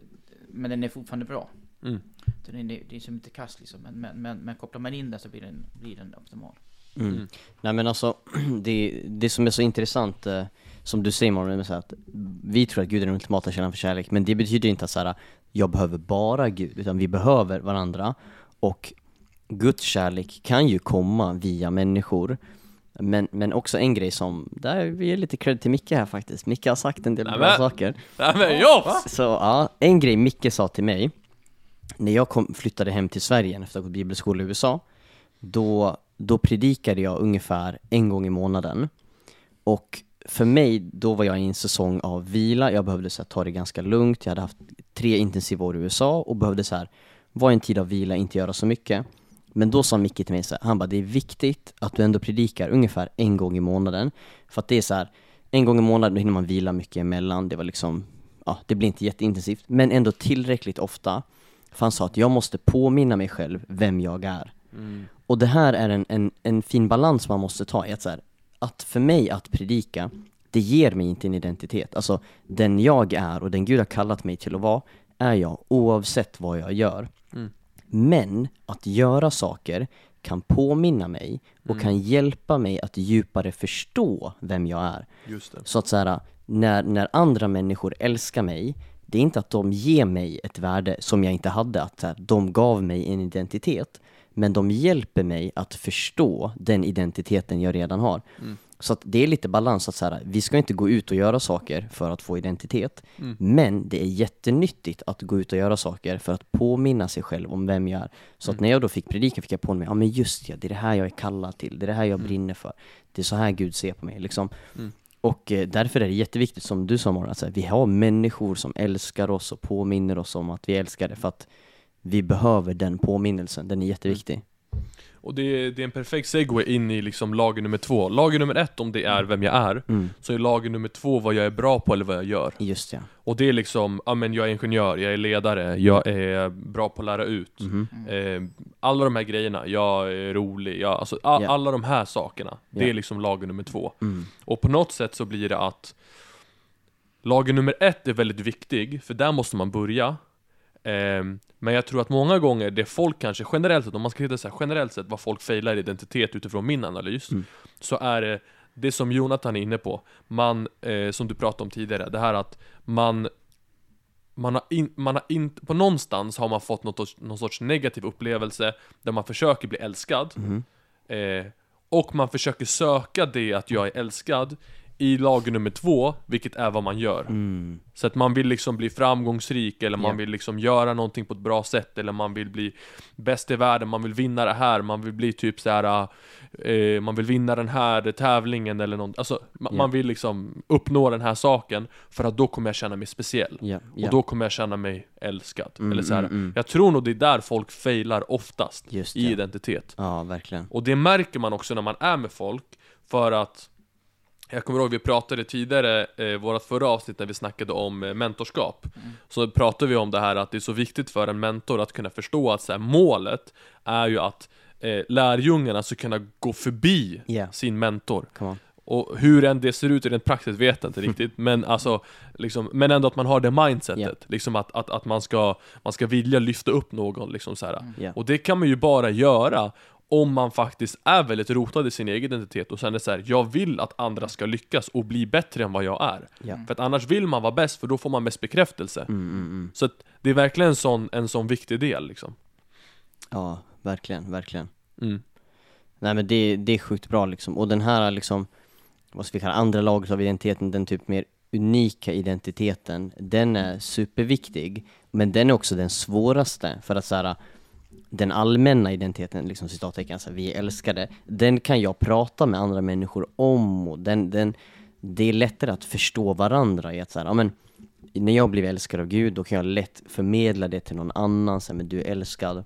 men den är fortfarande bra. Mm. Den är, det är som inte kast liksom. Men, men, men, men kopplar man in den så blir den, blir den optimal. Mm. Mm. Nej men alltså, [clears throat] det, det som är så intressant, eh, som du säger Marlon, är att vi tror att Gud är den ultimata källan för kärlek, men det betyder inte att så här, jag behöver bara Gud, utan vi behöver varandra. Och Guds kärlek kan ju komma via människor, men, men också en grej som, där vi ger lite cred till Micke här faktiskt, Micke har sagt en del bra Nämen. saker. Nej men ja! Så ja, en grej Micke sa till mig, när jag kom, flyttade hem till Sverige efter att ha gått bibelskola i USA, då, då predikade jag ungefär en gång i månaden. Och för mig, då var jag i en säsong av vila, jag behövde så här, ta det ganska lugnt, jag hade haft tre intensiva år i USA och behövde så här vara i en tid av vila, inte göra så mycket. Men då sa Micke till mig så här, han bara det är viktigt att du ändå predikar ungefär en gång i månaden. För att det är så här, en gång i månaden då hinner man vila mycket emellan, det var liksom, ja det blir inte jätteintensivt, men ändå tillräckligt ofta. För han sa att jag måste påminna mig själv vem jag är. Och det här är en, en, en fin balans man måste ta i att så här, att för mig att predika, det ger mig inte en identitet. Alltså, den jag är och den Gud har kallat mig till att vara, är jag oavsett vad jag gör. Mm. Men att göra saker kan påminna mig och kan hjälpa mig att djupare förstå vem jag är. Så att så här, när, när andra människor älskar mig, det är inte att de ger mig ett värde som jag inte hade, att här, de gav mig en identitet, men de hjälper mig att förstå den identiteten jag redan har. Mm. Så att det är lite balans, att så här, vi ska inte gå ut och göra saker för att få identitet, Mm. men det är jättenyttigt att gå ut och göra saker för att påminna sig själv om vem jag är. Så Mm. att när jag då fick predika fick jag på mig, ja men just ja, det är det här jag är kallad till, det är det här jag Mm. brinner för, det är så här Gud ser på mig liksom. Mm. Och eh, därför är det jätteviktigt, som du sa Morgon, att här, vi har människor som älskar oss och påminner oss om att vi älskar det, för att vi behöver den påminnelsen, den är jätteviktig. Och det är, det är en perfekt segway in i liksom lager nummer två. Lager nummer ett om det är vem jag är, Mm. så är lager nummer två vad jag är bra på eller vad jag gör. Just ja. Och det är liksom, ja men jag är ingenjör, jag är ledare, jag är bra på att lära ut. Mhm. Eh, alla de här grejerna, jag är rolig, jag, alltså a, Ja. alla de här sakerna. Det är liksom lager nummer två. Mm. Och på något sätt så blir det att lager nummer ett är väldigt viktig, för där måste man börja. Ehm, men jag tror att många gånger, det folk kanske generellt sett, om man ska hitta så här, generellt sett vad folk failar i identitet utifrån min analys, Mm. så är det det som Jonathan är inne på, man, eh, som du pratade om tidigare, det här att man man har, in, man har inte, på någonstans har man fått något, någon sorts negativ upplevelse där man försöker bli älskad Mhm. eh, Och man försöker söka det att jag är älskad i lager nummer två, vilket är vad man gör Mm. Så att man vill liksom bli framgångsrik, eller man Ja. vill liksom göra någonting på ett bra sätt, eller man vill bli bäst i världen, man vill vinna det här, man vill bli typ så här. Eh, man vill vinna den här tävlingen eller något, alltså ma- Ja. man vill liksom uppnå den här saken för att då kommer jag känna mig speciell. Ja. Och då kommer jag känna mig älskad. Mm, eller så här. mm, mm. Jag tror nog det är där folk failar oftast, i identitet. Ja, verkligen. Och det märker man också när man är med folk, för att jag kommer ihåg vi pratade tidigare, eh, vårat förra avsnitt när vi snackade om eh, mentorskap. Så pratade vi om det här att det är så viktigt för en mentor att kunna förstå att så här, målet är ju att eh, lärjungarna ska kunna gå förbi Ja. sin mentor. Och hur än det ser ut rent praktiskt vet jag inte [laughs] riktigt, men alltså liksom, Men ändå att man har det mindsetet, liksom att, att, att man, ska, man ska vilja lyfta upp någon liksom så här. Ja. Och det kan man ju bara göra om man faktiskt är väldigt rotad i sin egen identitet och sen är det så här, jag vill att andra ska lyckas och bli bättre än vad jag är. Ja. För att annars vill man vara bäst, för då får man mest bekräftelse. Mm, mm, mm. Så det är verkligen en sån, en sån viktig del liksom. Ja, verkligen, verkligen. Mm. Nej men det, det är sjukt bra liksom, och den här liksom, vad ska vi kalla andra laget av identiteten, den typ mer unika identiteten, den är superviktig, men den är också den svåraste, för att så här, den allmänna identiteten, liksom citattecken, så här, vi är älskade, den kan jag prata med andra människor om, och den, den, det är lättare att förstå varandra i att så här, ja men, när jag blir älskad av Gud, då kan jag lätt förmedla det till någon annan, så här, men du är älskad.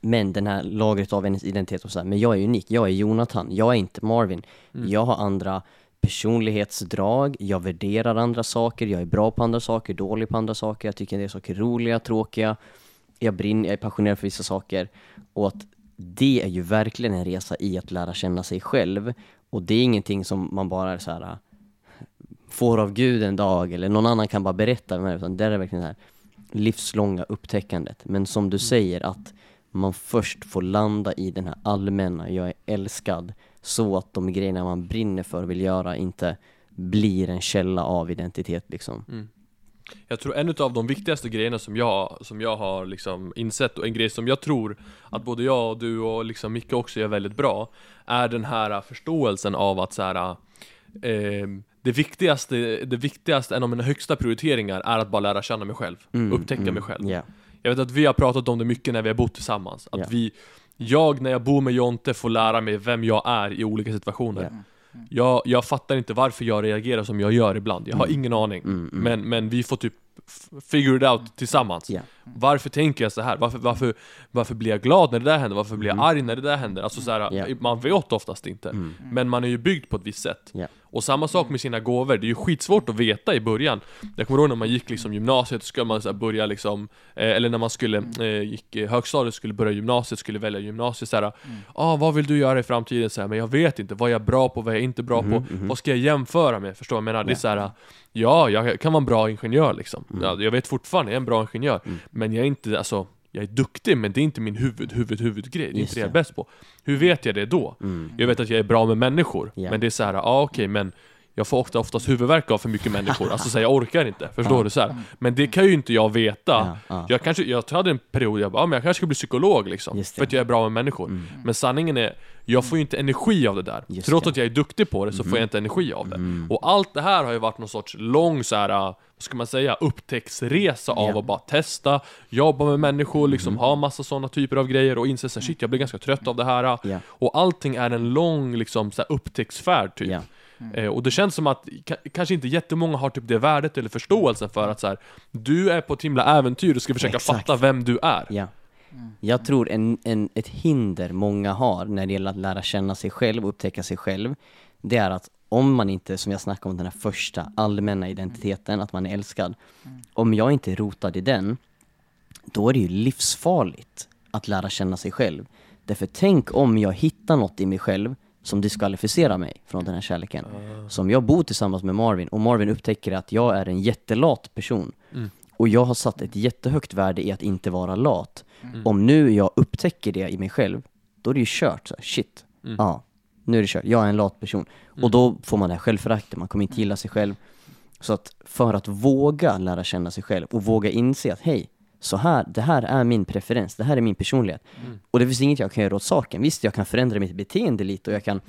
Men den här lagret av hennes identitet och så här, men jag är unik, jag är Jonathan, jag är inte Marvin. Jag har andra personlighetsdrag, jag värderar andra saker, jag är bra på andra saker, dålig på andra saker, jag tycker en del saker är roliga, tråkiga, jag brinner, jag är passionerad för vissa saker. Och att det är ju verkligen en resa i att lära känna sig själv. Och det är ingenting som man bara är så här får av Gud en dag eller någon annan kan bara berätta med utan det är verkligen det här livslånga upptäckandet. Men som du säger att man först får landa i den här allmänna, jag är älskad, så att de grejerna man brinner för och vill göra inte blir en källa av identitet liksom. Mm. Jag tror en av de viktigaste grejerna som jag, som jag har liksom insett och en grej som jag tror att både jag och du och liksom Micke också gör väldigt bra är den här förståelsen av att så här, eh, det viktigaste, det viktigaste, en av mina högsta prioriteringar är att bara lära känna mig själv, upptäcka mig själv. Ja, Jag vet att vi har pratat om det mycket när vi har bott tillsammans, att Ja. vi jag när jag bor med Jonte får lära mig vem jag är i olika situationer. Ja. Jag, jag fattar inte varför jag reagerar som jag gör ibland, jag har ingen aning. Mm, mm. Men, men vi får typ figure it out tillsammans. Ja. Varför tänker jag så här? Varför, varför, varför blir jag glad när det där händer? Varför blir jag arg när det där händer? Alltså så här, Ja. man vet oftast inte. Mm. Men man är ju byggd på ett visst sätt. Ja. Och samma sak med sina gåvor, det är ju skitsvårt att veta i början. Jag kommer ihåg när man gick liksom gymnasiet, så skulle man så börja liksom, eh, eller när man skulle, eh, gick eh, högstadiet, skulle börja gymnasiet, skulle välja gymnasiet såhär, ah, vad vill du göra i framtiden? Så här, men jag vet inte, vad är jag bra på, vad är jag inte bra på? Vad ska jag jämföra med? Förstår du vad jag menar? Det är såhär, ja, jag kan vara en bra ingenjör liksom. Ja, jag vet fortfarande, jag är en bra ingenjör. Men jag är inte, alltså, jag är duktig, men det är inte min huvud, huvud, huvudgrej. Det är inte det jag är bäst på. Hur vet jag det då? Mm. Jag vet att jag är bra med människor, Ja. men det är så här, ah, okej, men jag får ofta, oftast huvudvärk av för mycket människor, alltså så här, jag orkar inte, förstår Ja. du? Så här. Men det kan ju inte jag veta. Ja, ja. Jag kanske, jag hade en period, jag bara, ah, men jag kanske ska bli psykolog liksom, för att jag är bra med människor. Men sanningen är, jag får ju inte energi av det där. Just Trots det. att jag är duktig på det så får jag inte energi av det. Och allt det här har ju varit någon sorts lång så här, vad ska man säga, upptäcktsresa av Ja. att bara testa, jobba med människor, liksom ha massa sådana typer av grejer och inse såhär, shit jag blir ganska trött av det här. Ja. Och allting är en lång liksom, så här, upptäcktsfärd typ. Ja. Eh, och det känns som att ka- kanske inte jättemånga har typ det värdet eller förståelsen för att så här, du är på ett himla äventyr och ska försöka Exakt. fatta vem du är. Ja. Jag tror en, en, ett hinder många har när det gäller att lära känna sig själv och upptäcka sig själv, det är att om man inte, som jag snackade om den här första allmänna identiteten, att man är älskad, om jag inte är rotad i den, då är det ju livsfarligt att lära känna sig själv. Därför tänk om jag hittar något i mig själv som diskvalificerar mig från den här kärleken. Så om jag bor tillsammans med Marvin och Marvin upptäcker att jag är en jättelat person och jag har satt ett jättehögt värde i att inte vara lat. Om nu jag upptäcker det i mig själv, då är det ju kört. Så här, shit, ja, nu är det kört. Jag är en lat person. Och då får man det här självföraktet, man kommer inte gilla sig själv. Så att för att våga lära känna sig själv och våga inse att hej, så här, det här är min preferens, det här är min personlighet. Och det finns inget jag kan göra åt saken. Visst, jag kan förändra mitt beteende lite och jag kan,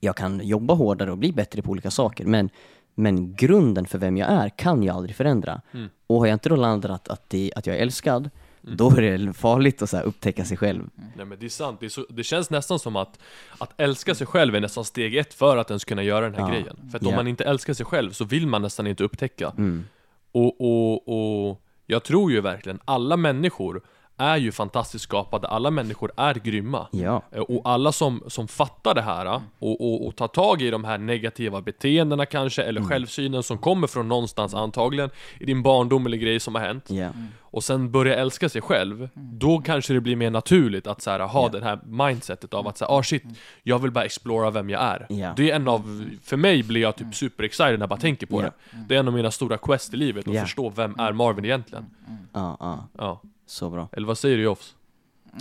jag kan jobba hårdare och bli bättre på olika saker. Men, men grunden för vem jag är kan jag aldrig förändra. Och har jag inte då landat att, att, det, att jag är älskad, då är det farligt att så här upptäcka sig själv. Nej men det är sant, det, är så, det känns nästan som att Att älska sig själv är nästan steg ett för att ens kunna göra den här Ja. grejen För att om Ja. man inte älskar sig själv så vill man nästan inte upptäcka Mm. och, och, och jag tror ju verkligen, alla människor är ju fantastiskt skapade, alla människor är grymma Ja. Eh, Och alla som, som fattar det här eh, och, och, och tar tag i de här negativa beteendena kanske, eller Mm. självsynen som kommer från någonstans antagligen I din barndom eller grejer som har hänt Ja. och sen börja älska sig själv, då kanske det blir mer naturligt att så här, ha det här mindsetet av att säga, ah shit, jag vill bara explora vem jag är. Ja. Det är en av, för mig blir jag typ super excited när jag bara tänker på Ja. det. Det är en av mina stora quest i livet, att Ja. förstå vem är Marvin egentligen. Ja, ja, Ja. Så bra. Eller vad säger du Jofs?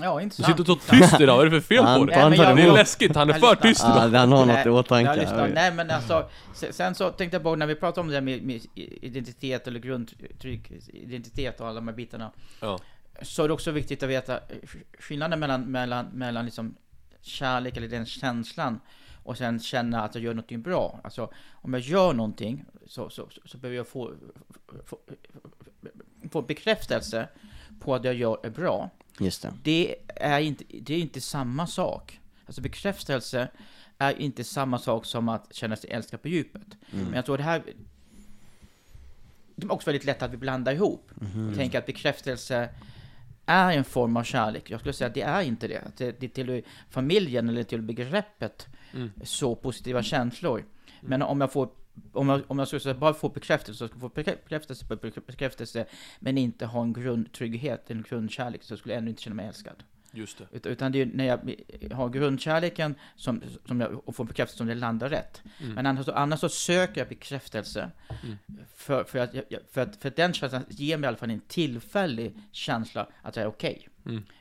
Ja, Du intressant. sitter så tyst idag, vad är det för fel på Han- dig? han Det är läskigt, han är Jag för lyssnar. tyst idag. Ja, han har något i åtanke. Nej men alltså, se- sen så tänkte jag på när vi pratar om det här med, med identitet eller grundtryck, identitet och alla de här bitarna. Ja. Så är det också viktigt att veta skillnaden mellan, mellan, mellan liksom kärlek eller den känslan och sen känna att jag gör någonting bra. Alltså om jag gör någonting så, så, så, så behöver jag få, få, få bekräftelse på att jag gör är bra. Just det. Det är inte, det är inte samma sak. Alltså bekräftelse är inte samma sak som att känna sig älskad på djupet. Men jag tror det här det är också väldigt lätt att vi blandar ihop. Och tänker att bekräftelse är en form av kärlek. Jag skulle säga att det är inte det. Att det, det till familjen eller till begreppet så positiva känslor. Men om jag får om jag, om jag skulle säga bara få bekräftelse, så skulle jag få bekräftelse på bekräftelse, men inte ha en grundtrygghet, en grundkärlek, så skulle jag ändå inte känna mig älskad. Just det. Ut- Utan det är när jag har grundkärleken som, som jag, och får bekräftelse som det landar rätt. Men annars, annars så söker jag bekräftelse. För, för, att, jag- jag- för, att, för att den känslan ger mig i alla fall en tillfällig känsla att jag är okej.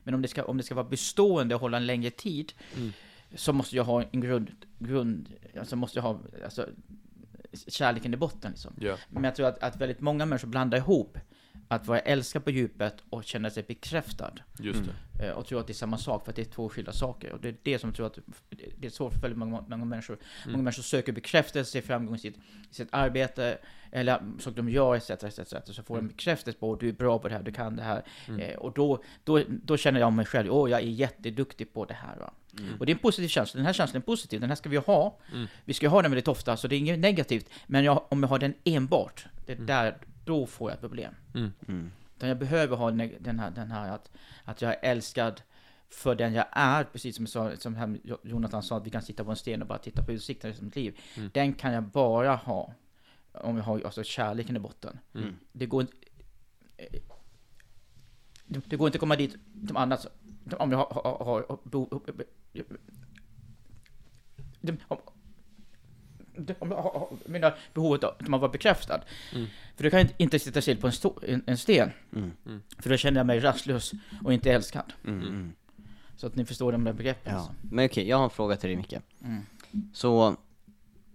Men om det, ska, om det ska vara bestående och hålla en längre tid, så måste jag ha en grund, grund alltså måste jag ha alltså, kärleken i botten liksom. Ja. Men jag tror att, att väldigt många människor blandar ihop att vara älskad på djupet och känna sig bekräftad. Just det. Eh, och tror att det är samma sak, för att det är två skilda saker. Och det är det som jag tror att det är svårt för väldigt många, många människor. Många människor söker bekräftelse i framgång i sitt, i sitt arbete, eller saker de gör, etc. etc, etc. Så får de bekräftelse på att du är bra på det här, du kan det här. Eh, och då, då, då känner jag mig själv, åh, jag är jätteduktig på det här. Va? Och det är en positiv känsla, den här känslan är positiv, den här ska vi ha. Vi ska ha den väldigt ofta, så det är inget negativt. Men jag, om jag har den enbart, det är där då får jag problem. Mm. Mm. Utan jag behöver ha den här, den här att, att jag är älskad för den jag är, precis som, sa, som Jonathan sa, att vi kan sitta på en sten och bara titta på utsikten i mitt liv. Mm. Den kan jag bara ha om jag har alltså, kärleken i botten. Mm. Det går inte... Det, det går inte att komma dit som annat om jag har... har, har bo, om, jag har, menar behovet av att man var bekräftad. Mm. För du kan inte, inte sitta still på en, sto, en, en sten. Mm. För då känner jag mig rastlös och inte älskad. Mm. Mm. Så att ni förstår de där begreppen. Ja. alltså. Men okej, jag har en fråga till dig Micke. Mm. Så,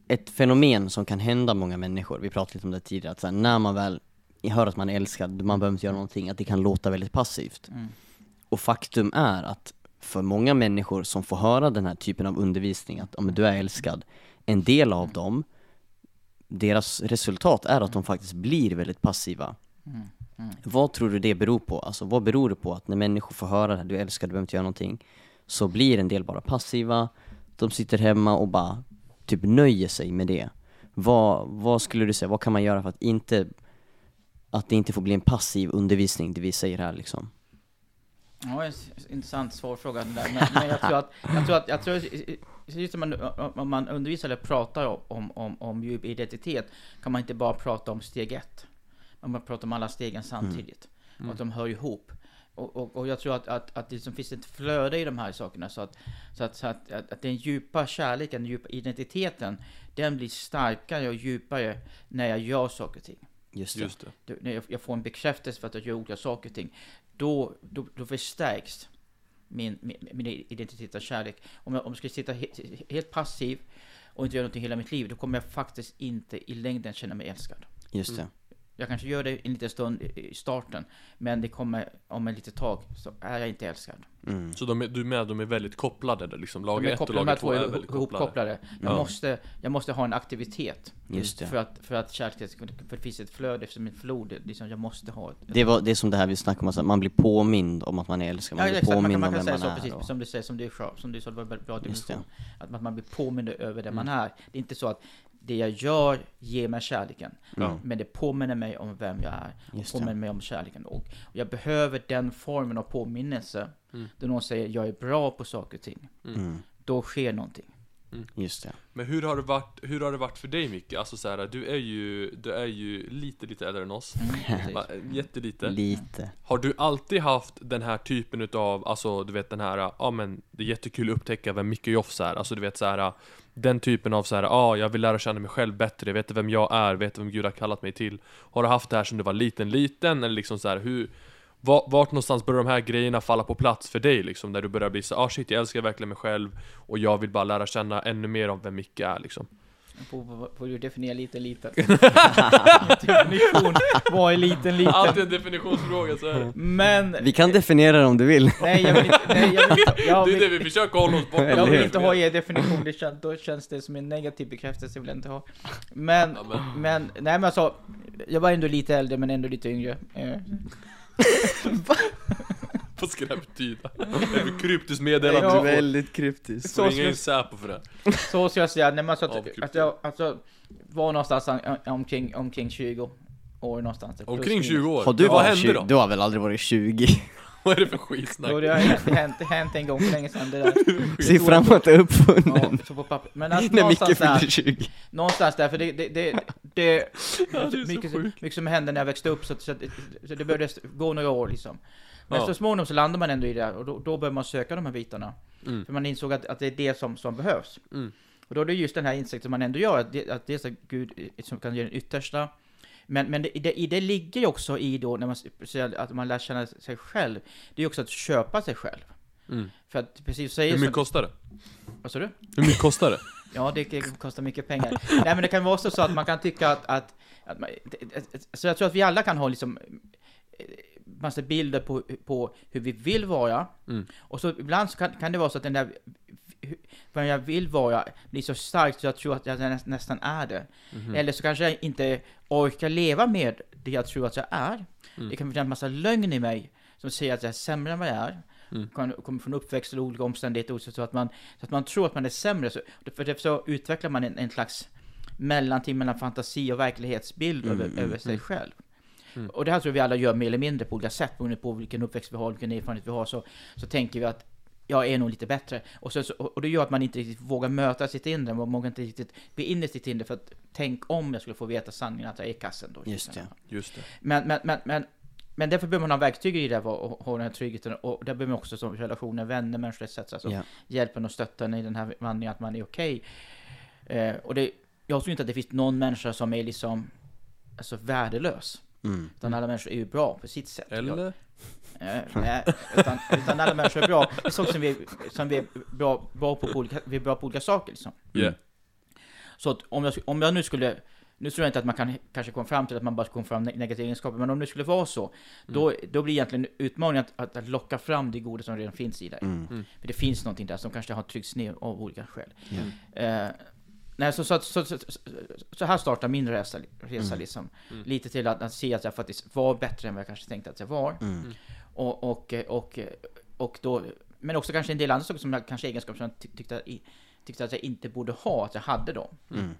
ett fenomen som kan hända många människor, vi pratade lite om det tidigare, att så här, när man väl hör att man är älskad, man behöver inte göra någonting, att det kan låta väldigt passivt. Och faktum är att för många människor som får höra den här typen av undervisning, att om du är älskad, en del av dem, deras resultat är att de faktiskt blir väldigt passiva. Mm. Mm. Vad tror du det beror på? Alltså vad beror det på att när människor får höra det här, du är älskad, du behöver inte göra någonting, så blir en del bara passiva, de sitter hemma och bara typ nöjer sig med det. Vad, vad skulle du säga, vad kan man göra för att inte, att det inte får bli en passiv undervisning, det vi säger här liksom? Ja, en intressant svår fråga där. Men, men jag tror att, jag tror att, jag tror, just om man, om man undervisar eller pratar om, om, om djup identitet, kan man inte bara prata om steg ett. Man måste prata om alla stegen samtidigt. Och att de hör ihop. Och, och, och jag tror att, att, att det liksom finns ett flöde i de här sakerna. Så att, så att, så att, att, att den djupa kärleken, den djupa identiteten, den blir starkare och djupare när jag gör saker och ting. Just det. Just det. När jag, jag får en bekräftelse för att jag gör olika saker och ting, då, då, då förstärks min, min, min identitet av kärlek. Om jag, om jag skulle sitta he, helt passiv och inte göra någonting hela mitt liv, då kommer jag faktiskt inte i längden känna mig älskad. Just det. Jag kanske gör det en liten stund i starten, men det kommer om en litet tag så är jag inte älskad. Mm. Så de är, du är med, de är väldigt kopplade där, liksom? Är ett och kopplade, de lager här två är väldigt kopplade. ihopkopplade. Jag, Ja. måste, jag måste ha en aktivitet Just det. för att, för att kärleken ska kunna, för det finns ett flöde eftersom ett flod, liksom, jag måste ha ett, Det, var, det är som det här vi snackade om, alltså, man blir påmind om att man är älskad, man Ja, blir exakt. Man kan, påmind man om kan vem säga man så, är. precis och- som du säger, som du sa, som du sa, det var en väldigt bra definition. Att man, man blir påmind över det Mm. man är. Det är inte så att det jag gör ger mig kärleken, Ja. men det påminner mig om vem jag är. Just påminner det. mig om kärleken. Och jag behöver den formen av påminnelse, Mm. då någon säger jag är bra på saker och ting. Mm. Då sker någonting. Just det. Men hur har det varit, hur har det varit för dig Micke? Alltså så här, du är ju, du är ju lite, lite äldre än oss. Mm, Jättelite. Lite. Har du alltid haft den här typen utav, alltså du vet den här, ja men det är jättekul att upptäcka vem Micke Joffs är, alltså du vet så här. Den typen av så här, ja jag vill lära känna mig själv bättre, vet vem jag är, vet vem Gud har kallat mig till. Har du haft det här sedan du var liten, liten, eller liksom så här, hur Vart någonstans börjar de här grejerna falla på plats för dig liksom? När du börjar bli så ah shit jag älskar verkligen mig själv Och jag vill bara lära känna ännu mer om vem Micke är liksom Får, du definiera lite liten? [laughs] Definition, vad är liten liten? Alltid en definitionsfråga så är det Men, Vi kan definiera det om du vill. nej jag vill inte, nej, jag vill inte, jag Det är vill, det vi försöker hålla oss borta Jag vill inte ha er definition, det känns, då känns det som en negativ bekräftelse, jag vill inte ha. Men, Ja, men- men, nej men alltså, jag var ändå lite äldre men ändå lite yngre. Eh, [laughs] [laughs] Vad ska det här betyda? Det är för kryptiskt meddelande Ja. du får. Väldigt kryptisk. Så ringa in Säpo för det Så ska jag säga, nej men alltså att, att jag alltså, var någonstans om- omkring, omkring 20 år någonstans. plus Omkring minus. 20 år? Har du Vad varit hände 20? då? Du har väl aldrig varit 20? [laughs] Vad är det för skitsnack? Jo, det har hänt, hänt, hänt en gång för länge sedan det där. Siffran var inte uppfunnen. Ja, så på papper. Men alltså, [laughs] När Micke någonstans där, fyllde 20. någonstans där, för det, det, det, det, Ja, det är så mycket, mycket som hände när jag växte upp, så, att- så, att, så det behövde gå några år liksom. Men Ja. så småningom så landar man ändå i det och då, då börjar man söka de här bitarna. Mm. För man insåg att, att det är det som, som behövs. Mm. Och då är det just den här insikten som man ändå gör, att det, att det är så Gud som kan ge den yttersta. Men, men det, det, i det ligger ju också i då, när man att man lär känna sig själv, det är ju också att köpa sig själv. Mm. För att precis säger Hur mycket som, kostar det? Vad sa du? Hur mycket kostar det? [laughs] Ja, det det kostar mycket pengar. Nej, men det kan vara så att man kan tycka att, att, att man, så jag tror att vi alla kan ha liksom massa bilder på, på hur vi vill vara. Mm. Och så ibland så kan, kan det vara så att den där vad jag vill vara blir så starkt så jag tror att jag nä, nästan är det. Mhm. Eller så kanske jag inte orkar leva med det jag tror att jag är. Mm. Det kan finnas en massa lögn i mig som säger att jag är sämre än vad jag är. Mm. Kommer från uppväxt eller olika omständigheter så, att man, så att man tror att man är sämre. Så, för därför så utvecklar man en, en slags mellanting mellan fantasi och verklighetsbild Mm, över, mm, över sig mm. själv. Mm. Och det här tror jag vi alla gör mer eller mindre på olika sätt, beroende på vilken uppväxt vi har, vilken erfarenhet vi har, så, så tänker vi att jag är nog lite bättre. Och, så, och det gör att man inte riktigt vågar möta sitt inre, man vågar inte riktigt gå in i sitt inre, för att tänk om jag skulle få veta sanningen att jag är kassen då. Just det. Just det. Men, men, men, men, men därför behöver man ha verktyg i det och, ha den här tryggheten och där behöver man också som relationer, vänner, människor etc. Alltså Ja. hjälpen och stötten i den här vandringen, att man är okej. Eh, och det, jag tror inte att det finns någon människa som är liksom alltså, värdelös. Mm. Utan alla människor är ju bra på sitt sätt. Eller? Eh, nej, utan, utan alla människor är bra. Det är saker som vi, är- som vi är bra, bra på, på olika, vi är bra på olika saker liksom. Yeah. Så att om jag, om jag nu skulle, nu tror jag inte att man kan kanske komma fram till att man bara ska komma fram ne- negativa egenskaper, men om det skulle vara så, då, då blir egentligen utmaningen att, att, att locka fram det goda som redan finns i dig. Mm. För det finns någonting där som kanske har tryckts ner av olika skäl. Ja. Eh, nej, så, så, så, så, så, så här startar min resa, resa Mm. liksom. Mm. Lite till att, att se att jag faktiskt var bättre än vad jag kanske tänkte att jag var. Mm. Och, och, och, och då, men också kanske en del andra saker som jag, kanske egenskaper som jag ty- tyckte, att tyckte att jag inte borde ha, att jag hade dem. Mm.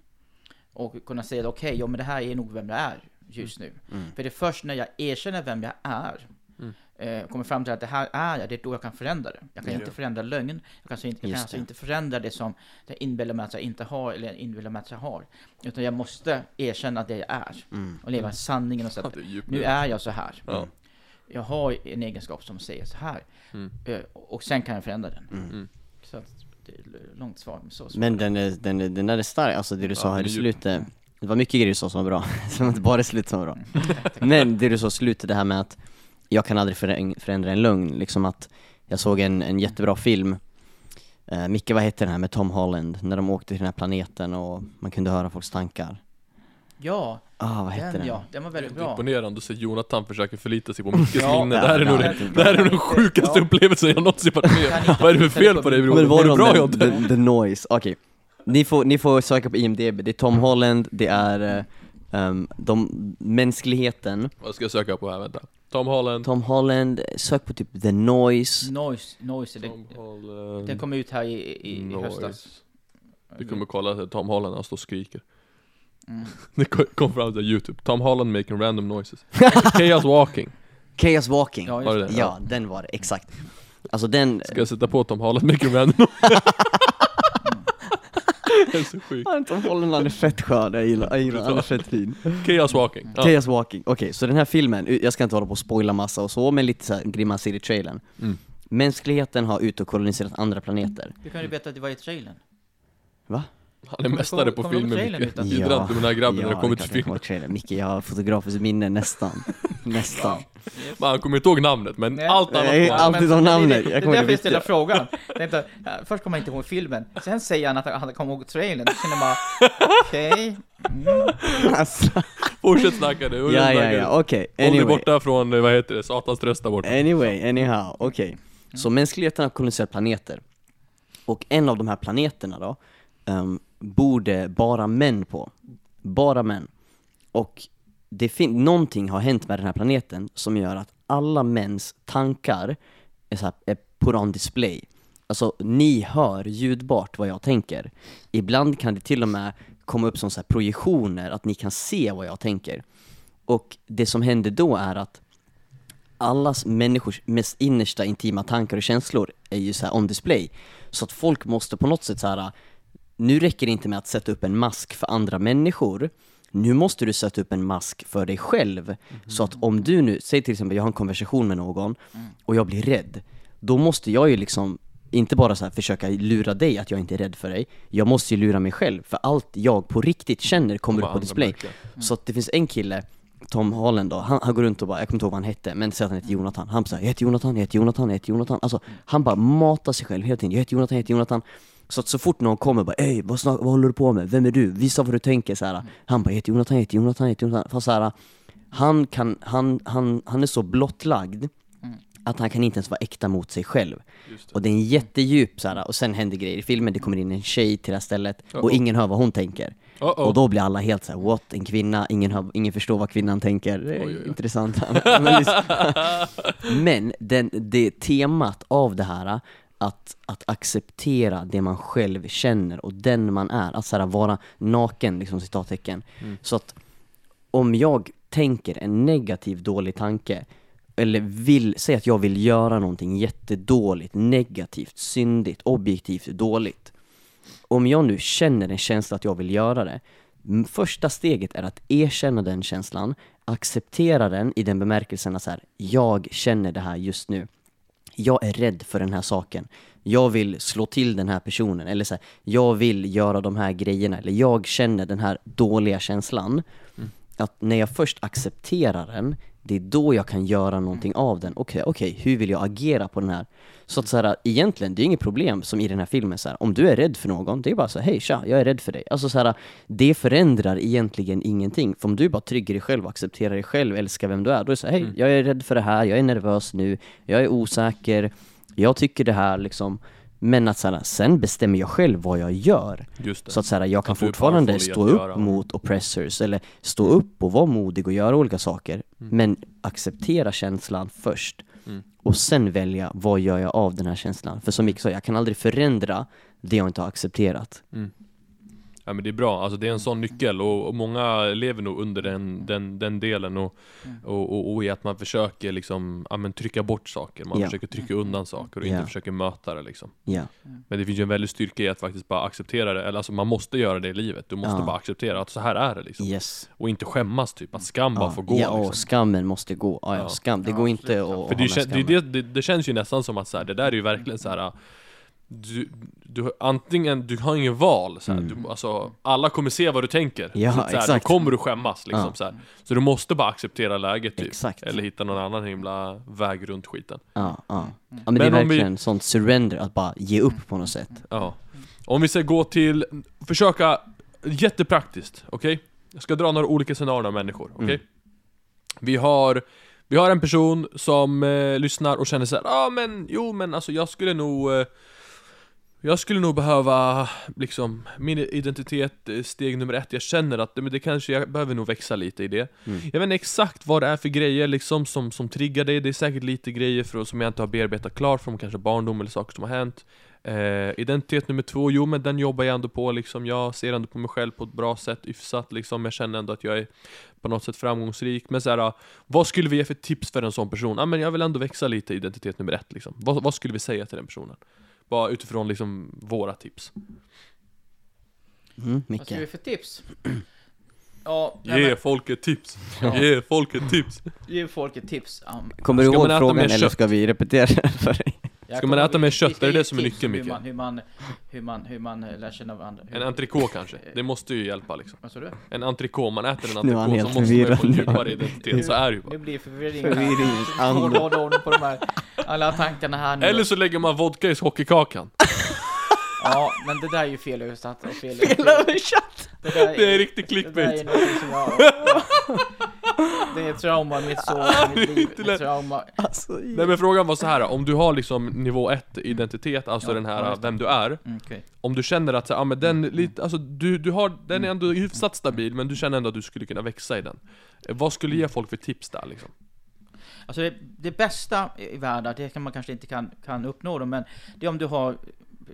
Och kunna säga okej, ja men det här är nog vem jag är just nu. Mm. För det är först när jag erkänner vem jag är, Mm. Eh, kommer fram till att det här är jag, det är då jag kan förändra det. Jag kan Ja. inte förändra lögn, jag kan, alltså inte, jag kan alltså inte förändra det som jag inbillar mig att jag inte har, eller inbillar mig att jag har. Utan jag måste erkänna det jag är, Mm. och leva i sanningen och säga att nu är jag så här. Ja. Jag har en egenskap som säger så här. Mm. Eh, Och sen kan jag förändra den. Mm. Mm. Så att det är långt svar, men så. Men den är, den är, den är stark, alltså det du sa Ja, här den i slutet Det var mycket grejer du sa som var bra, [laughs] som inte bara i slutet som var bra [laughs] Men det du sa i slutet, det här med att Jag kan aldrig förändra en lögn, liksom att Jag såg en, en jättebra film uh, Micke, vad heter den här med Tom Holland? När de åkte till den här planeten och man kunde höra folks tankar Ja, Ah, vad hette den den? ja, den var väldigt bra. imponerande att se Jonathan försöka förlita sig på Mickes [laughs] Ja, minne. det här är nog det, här är den sjukaste Ja. upplevelsen jag någonsin varit med Vad är det för fel på dig bror? Men var Är det bra the, jag the, the Noise? Okej ni, får, ni får söka på IMDB, det är Tom Holland, det är eh, ehm, de, mänskligheten Vad ska jag söka på här? Vänta. Tom Holland. Tom Holland, sök på typ The Noise Noise, noise, det, Tom Holland. den kom ut här i, i, i höstas. Du kommer kolla att Tom Holland han står och skriker. Mm. [laughs] Det kom- fram till Youtube. Tom Holland making random noises. [laughs] Chaos walking. Chaos Walking Ja, Var det det? Ja, den var det, exakt Alltså den, Ska jag sätta på Tom Holland making random noises? [laughs] det är så sjukt. Fan, Tom Holland han är fett skön, jag gillar, jag gillar han är fett fin Chaos walking. Ja. Chaos Walking, okej så den här filmen, jag ska inte hålla på och spoila massa och så, men lite såhär grimaser i trailern Mm. Mänskligheten har ut och koloniserat andra planeter Hur kan du veta att det var i trailern? Va? Han är mästare på Kommer ihåg trailern Micke. Gidra inte med den här grabben när det ja, kommer det till jag kommer filmen. ihåg trailern. Micke, jag har fotografiskt minne nästan, [laughs] nästan Man, han kommer inte ihåg namnet, men Nej. allt annat Nej, allt- alltid Men om det är- namnet. Det Jag är kommer därför ihåg jag ställer frågan. Jag tänkte, först kommer man inte ihåg filmen, sen säger han att han kommer ihåg trailern, då känner man okej. Mm. alltså, Fortsätt snacka nu. Ja, ja, ja, okej, Håll dig anyway borta från, vad heter det, Satans tröst där borta. Anyway, anyhow, okej. Så mänskligheten har koloniserat planeter. Och en av de här planeterna då, um, borde bara män på. Bara män. Och det fin- någonting har hänt med den här planeten som gör att alla mäns tankar är, så här, är på on display. Alltså, ni hör ljudbart vad jag tänker. Ibland kan det till och med komma upp som så här projektioner, att ni kan se vad jag tänker. Och det som händer då är att allas människors mest innersta intima tankar och känslor är ju så här on display. Så att folk måste på något sätt så här nu räcker det inte med att sätta upp en mask för andra människor. Nu måste du sätta upp en mask för dig själv. Så att om du nu, säg till exempel jag har en konversation med någon och jag blir rädd. Då måste jag ju liksom inte bara så försöka lura dig att jag inte är rädd för dig. Jag måste ju lura mig själv, för allt jag på riktigt känner kommer upp på display. märker. Så att det finns en kille, Tom Holland då, han, han går runt och bara, jag kommer inte ihåg vad han hette, men säg att han heter Jonathan. Han säger jag heter Jonathan, jag heter Jonathan, jag heter Jonathan. Alltså, han bara matar sig själv hela tiden, jag heter Jonathan, jag heter Jonathan. Så att så fort någon kommer bara, ey vad, snack, vad håller du på med? Vem är du? Visa vad du tänker så här. Han bara, jag heter Jonathan, jag heter Jonathan, jag heter Jonathan. Fast så här, han kan, han, han, han är så blottlagd att han kan inte ens vara äkta mot sig själv. Det. Och det är en jättedjup så här, och sen händer grejer i filmen, det kommer in en tjej till det här stället och Uh-oh. ingen hör vad hon tänker. Uh-oh. Och då blir alla helt såhär, what? En kvinna, ingen, hör, ingen förstår vad kvinnan tänker. Det är Oj, oj. Intressant. [laughs] [laughs] Men den, det temat av det här, att, att acceptera det man själv känner och den man är, att så här, vara naken, liksom citattecken. Mm. Så att om jag tänker en negativ dålig tanke eller vill, säg att jag vill göra någonting jättedåligt, negativt, syndigt, objektivt dåligt. Om jag nu känner en känsla att jag vill göra det, första steget är att erkänna den känslan, acceptera den i den bemärkelsen att så här, jag känner det här just nu. Jag är rädd för den här saken. Jag vill slå till den här personen, eller så här, jag vill göra de här grejerna, eller jag känner den här dåliga känslan. Att när jag först accepterar den, det är då jag kan göra någonting av den. Okej, okej, hur vill jag agera på den här? Så att så här, egentligen, det är inget problem som i den här filmen så här, om du är rädd för någon, det är bara så här, hej tja, jag är rädd för dig. Alltså så här, det förändrar egentligen ingenting. För om du bara trygger dig själv, accepterar dig själv, älskar vem du är, då är det så här, hej, jag är rädd för det här, jag är nervös nu, jag är osäker, jag tycker det här liksom. Men att så här, sen bestämmer jag själv vad jag gör. Så att så här, jag kan Att fortfarande stå upp göra. mot oppressors, eller stå upp och vara modig och göra olika saker. Men acceptera känslan först. Mm. Och sen välja, vad gör jag av den här känslan? För som Micke sa, jag kan aldrig förändra det jag inte har accepterat. Ja men det är bra, alltså det är en sån nyckel och, och många lever nog under den, den, den delen och, och, och, och i att man försöker liksom, ja men trycka bort saker, man Ja. försöker trycka undan saker och inte Ja. försöker möta det liksom. Ja, Men det finns ju en väldig styrka i att faktiskt bara acceptera det, eller alltså man måste göra det i livet, du måste Ja. bara acceptera att så här är det liksom. yes. Och inte skämmas typ, att skam bara får gå ja och liksom. skammen måste gå. Ja, ja, skam. Det Ja, går inte att För det, det, det, det känns ju nästan som att så här, det där är ju verkligen så här. Du, du, antingen, du har ingen val, så, här, du, alltså, alla kommer se vad du tänker. Mm. Ja, så, här, Då exakt. kommer du skämmas liksom, Ja. så, här. så du måste bara acceptera läget typ. Exakt. Eller hitta någon annan himla väg runt skiten. Ja, ja. ja men, det är Men om vi- verkligen sånt surrender, att bara ge upp på något sätt. Ja. Om vi ska gå till, försöka, jättepraktiskt, okej? Jag ska dra några olika scenarion av människor, okej? Mm. Vi har, vi har en person som eh, lyssnar och känner så här, ja ah, men, jo men alltså jag skulle nog eh, jag skulle nog behöva, liksom, min identitet, eh, steg nummer ett, jag känner att men det kanske, jag behöver nog växa lite i det. Mm. Jag vet inte exakt vad det är för grejer liksom som, som triggar dig, det är säkert lite grejer för, som jag inte har bearbetat klart från kanske barndom eller saker som har hänt. Eh, identitet nummer två, jo men den jobbar jag ändå på liksom, jag ser ändå på mig själv på ett bra sätt, yfsat liksom, jag känner ändå att jag är på något sätt framgångsrik. Men så här, vad skulle vi ge för tips för en sån person? Ja men jag vill ändå växa lite i identitet nummer ett liksom. Vad, vad skulle vi säga till den personen? Bara utifrån liksom våra tips. Mm, Vad ska vi för tips? [clears throat] Ja, nej, Ge men, folk ett tips! Ja. Ge folk ett tips! ge folk ett tips. Um, Kommer du ihåg frågan eller ska vi repetera den [laughs] för dig? Ska man äta mer kött? Är det det som är nyckeln, om hur Micke? man, hur man, hur man, hur man eh, lär känna varandra. Hur, En entrecote kanske? Det måste ju hjälpa liksom. Vad sa du? En entrecote, man äter en [laughs] är entrecote så måste man ju få en djupare identitet, så är det ju bara. Nu blir Förvirringens. Håll håll på de här, alla tankarna här nu. Eller så lägger man vodka i hockeykakan. [laughs] Ja, men det där är ju fel översatt och fel... översatt! Det, där Det är riktigt Det där clickbait. är någonting som jag... det är trauma, mitt så, mitt liv, ett trauma. Alltså, Nej men frågan var så här. om du har liksom nivå 1 identitet, alltså Ja, den här det. vem du är Mm, okej. Om du känner att så, ja, men den, Mm. lite, alltså, du, du har, den är ändå hyfsat stabil, men du känner ändå att du skulle kunna växa i den Eh, Vad skulle ge folk för tips där liksom? Alltså det, det bästa i världen, det kan man kanske inte kan, kan uppnå då, men det är om du har,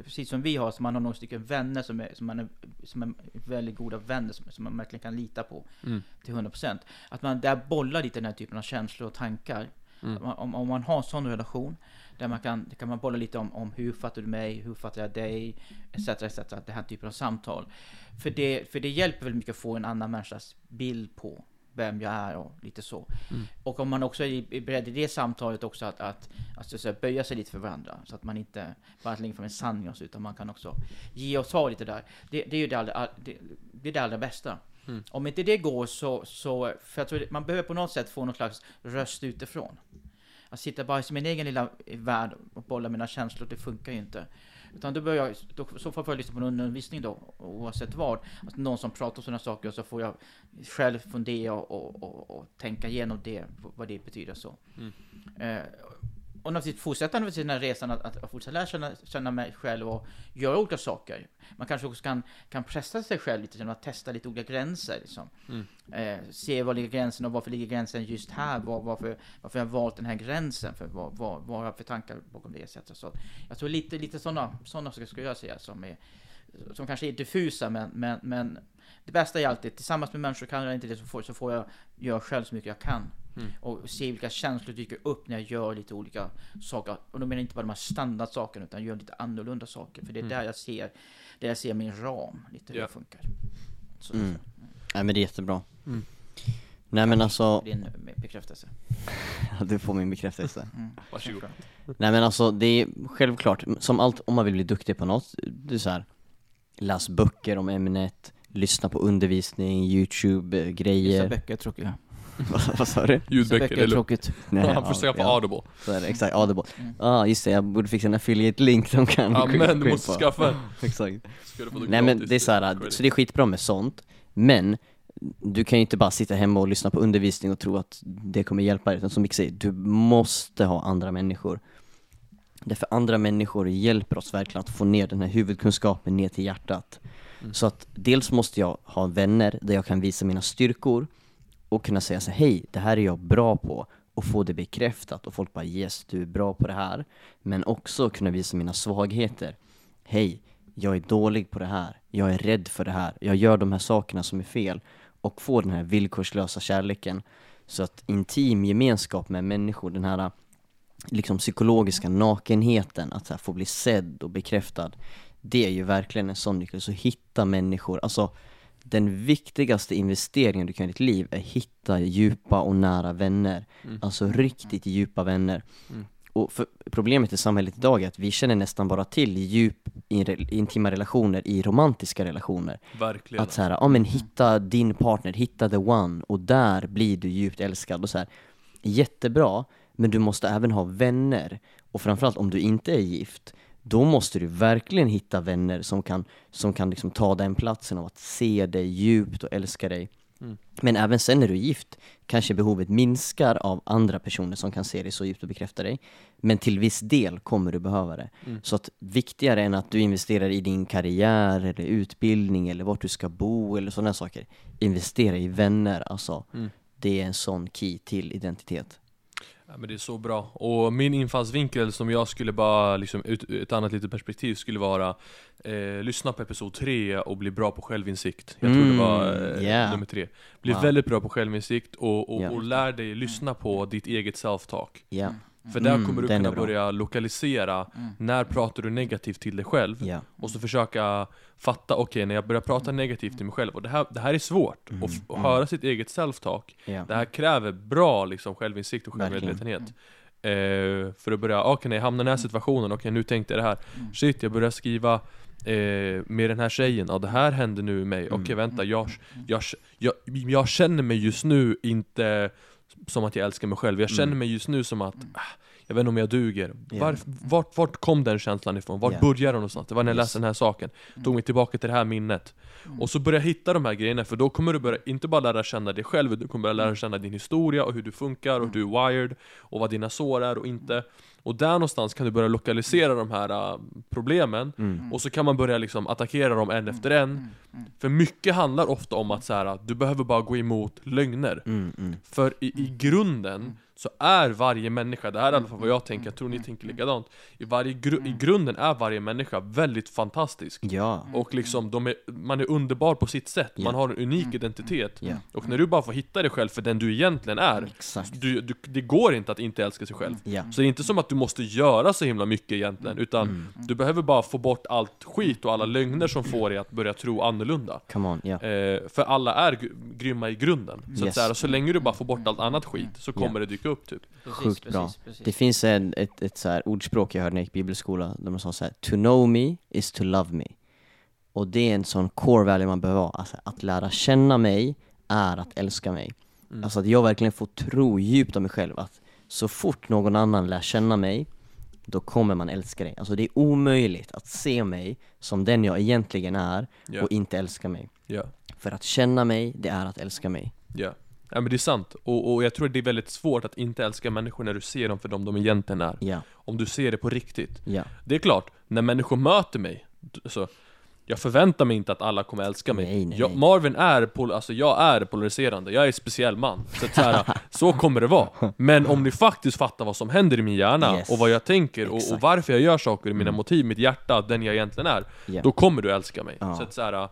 precis som vi har, så man har några stycken vänner som är, som man är, som är väldigt goda vänner, som, som man verkligen kan lita på Mm. till 100%. Att man där bollar lite den här typen av känslor och tankar. Mm. Om, om, man har en sån relation, där man kan, kan man bolla lite om, om hur fattar du mig, hur fattar jag dig, etc. etc. Det här typen av samtal. För det, för det hjälper väldigt mycket att få en annan människas bild på vem jag är och lite så. Mm. Och om man också är beredd i det samtalet också att, att, att att böja sig lite för varandra. Så att man inte bara lägger fram en sanning så, utan man kan också ge och ta lite där. Det, det är ju det allra, det, det, är det allra bästa. Mm. Om inte det går så, så för jag tror man behöver på något sätt få någon slags röst utifrån. Att sitta bara i min egen lilla värld och bolla mina känslor, det funkar ju inte. Utan då börjar jag, då, så får jag lyssna på en undervisning då, oavsett vad. Alltså någon som pratar om sådana saker och så får jag själv fundera och, och, och, och tänka igenom det, vad det betyder så. Mm. Eh, och naturligtvis fortsätta naturligtvis den här resan att, att fortsätta lära känna, känna mig själv och göra olika saker. Man kanske också kan, kan pressa sig själv lite genom att testa lite olika gränser. Liksom. Mm. Eh, se var ligger gränsen och varför ligger gränsen just här? Var, varför, varför har jag valt den här gränsen? För vad, vad, vad har jag för tankar bakom det? Etc. Så jag tror lite, lite sådana såna saker skulle jag säga som, är, som kanske är diffusa men, men, men, det bästa är alltid, tillsammans med människor kan jag inte det så får, så får jag göra själv så mycket jag kan. Mm. Och se vilka känslor dyker upp när jag gör lite olika saker. Och då menar jag inte bara de här standardsakerna, utan gör lite annorlunda saker. För det är Mm. där jag ser, där jag ser min ram, lite hur Ja. det funkar. Så, Mm. Nej men det är jättebra. Mm. Nej men alltså, Din bekräftelse. [laughs] du får min bekräftelse. Mm. Varsågod. Nej men alltså det är självklart, som allt, om man vill bli duktig på något, det är så här. Läs böcker om ämnet, lyssna på undervisning, Vissa youtube-grejer böcker är tråkiga. [laughs] vad, vad sa du? Ljudböcker, böcker är eller tråkigt. [laughs] Nej, Han får söka på ja, Audible. så är det, exakt, audible. Mm. Ja ah, just det, jag borde fixa en affiliate-link som kan Ja men [laughs] du måste på. skaffa en. Exakt. Nej men det är så här, så det är skitbra med sånt, men du kan ju inte bara sitta hemma och lyssna på undervisning och tro att det kommer hjälpa dig, utan som Micke säger, du måste ha andra människor. Därför andra människor hjälper oss verkligen att få ner den här huvudkunskapen ner till hjärtat. Mm. Så att dels måste jag ha vänner där jag kan visa mina styrkor och kunna säga så här, hej, det här är jag bra på och få det bekräftat och folk bara yes, du är bra på det här. Men också kunna visa mina svagheter. Hej, jag är dålig på det här, jag är rädd för det här, jag gör de här sakerna som är fel och få den här villkorslösa kärleken. Så att intim gemenskap med människor, den här liksom psykologiska nakenheten, att här, få bli sedd och bekräftad, det är ju verkligen en sån nyckel. Så hitta människor, alltså den viktigaste investeringen du kan göra i ditt liv är hitta djupa och nära vänner. Mm. Alltså riktigt djupa vänner. Mm. Och problemet i samhället idag är att vi känner nästan bara till djup in- intima relationer i romantiska relationer. Verkligen. Att så här, ja men hitta din partner, hitta the one och där blir du djupt älskad och så här. Jättebra, men du måste även ha vänner. Och framförallt om du inte är gift, då måste du verkligen hitta vänner som kan, som kan liksom ta den platsen av att se dig djupt och älska dig. Mm. Men även sen när du är gift kanske behovet minskar av andra personer som kan se dig så djupt och bekräfta dig. Men till viss del kommer du behöva det. Mm. Så att viktigare än att du investerar i din karriär eller utbildning eller vart du ska bo eller sådana saker. Investera i vänner, alltså. Mm. Det är en sån key till identitet. Ja, men det är så bra. Och min infallsvinkel som jag skulle bara, liksom, ut, ett annat litet perspektiv skulle vara eh, Lyssna på episod 3 och bli bra på självinsikt. Jag tror det Mm, var eh, yeah. nummer 3. Bli Wow. väldigt bra på självinsikt och, och, Ja. och lär dig lyssna på ditt eget self-talk. Ja, För där Mm, kommer du den är kunna bra. börja lokalisera Mm. när pratar du negativt till dig själv ja, och så försöka fatta, okej när jag börjar prata negativt till mig själv och det här, det här är svårt, Mm, och, f- och mm. höra sitt eget self-talk ja. Det här kräver bra liksom, självinsikt och Verkligen. självmedvetenhet eh, För att börja, okej när jag hamnar i den här situationen, okej nu tänkte jag det här Mm. Shit, jag börjar skriva eh, med den här tjejen, ja det här händer nu med mig, okej Mm. vänta, jag, jag, jag, jag känner mig just nu inte som att jag älskar mig själv, jag känner Mm. mig just nu som att ah, jag vet inte om jag duger. Ja. Varf, vart, vart kom den känslan ifrån? Vart Ja. började den någonstans? Det var när jag Yes. läste den här saken. Tog mig tillbaka till det här minnet. Mm. Och så börja hitta de här grejerna, för då kommer du börja, inte bara lära känna dig själv, utan du kommer börja Mm. lära känna din historia och hur du funkar och hur du är wired och vad dina sår är och inte. Och där någonstans kan du börja lokalisera de här äh, problemen Mm. och så kan man börja liksom attackera dem en efter en. Mm. Mm. För mycket handlar ofta om att så här, du behöver bara gå emot lögner. Mm, mm. För i, i grunden så är varje människa, det här är i alla fall vad jag tänker, jag tror ni tänker likadant. I, varje gru, I grunden är varje människa väldigt fantastisk. Ja, Och liksom, de är, man är underbar på sitt sätt, man har en unik identitet. ja, Och när du bara får hitta dig själv för den du egentligen är exakt. du, du, Det går inte att inte älska sig själv. Ja, Så det är inte som att du måste göra så himla mycket egentligen Utan Mm. du behöver bara få bort allt skit och alla lögner som får dig att börja tro annorlunda. Come on, ja. Eh, för alla är gr- grymma i grunden. Så, att Yes. så, här, så länge du bara får bort allt annat skit så kommer det dyka upp typ. Precis, Sjukt precis, bra. Precis. Det finns en, ett, ett så här ordspråk jag hörde när jag gick bibelskola, där man sa så här: To know me is to love me. Och det är en sån core value man behöver ha, alltså att lära känna mig är att älska mig. Mm. Alltså att jag verkligen får tro djupt om mig själv att så fort någon annan lär känna mig, då kommer man älska dig. Alltså det är omöjligt att se mig som den jag egentligen är Ja, och inte älska mig. ja, För att känna mig, det är att älska mig. ja. Ja men det är sant, och, och jag tror det är väldigt svårt att inte älska människor när du ser dem för dem de egentligen är. Ja, Om du ser det på riktigt. ja, Det är klart, när människor möter mig, så jag förväntar mig inte att alla kommer älska mig. Nej, nej, jag, nej. Marvin är, pol- alltså jag är polariserande, jag är en speciell man. Så, att så, här, [laughs] så kommer det vara. Men om ni faktiskt fattar vad som händer i min hjärna, Yes. och vad jag tänker, och, och Exakt. varför jag gör saker, mina Mm. motiv, mitt hjärta, den jag egentligen är. ja. Då kommer du älska mig. Ja. Så, att, så, här,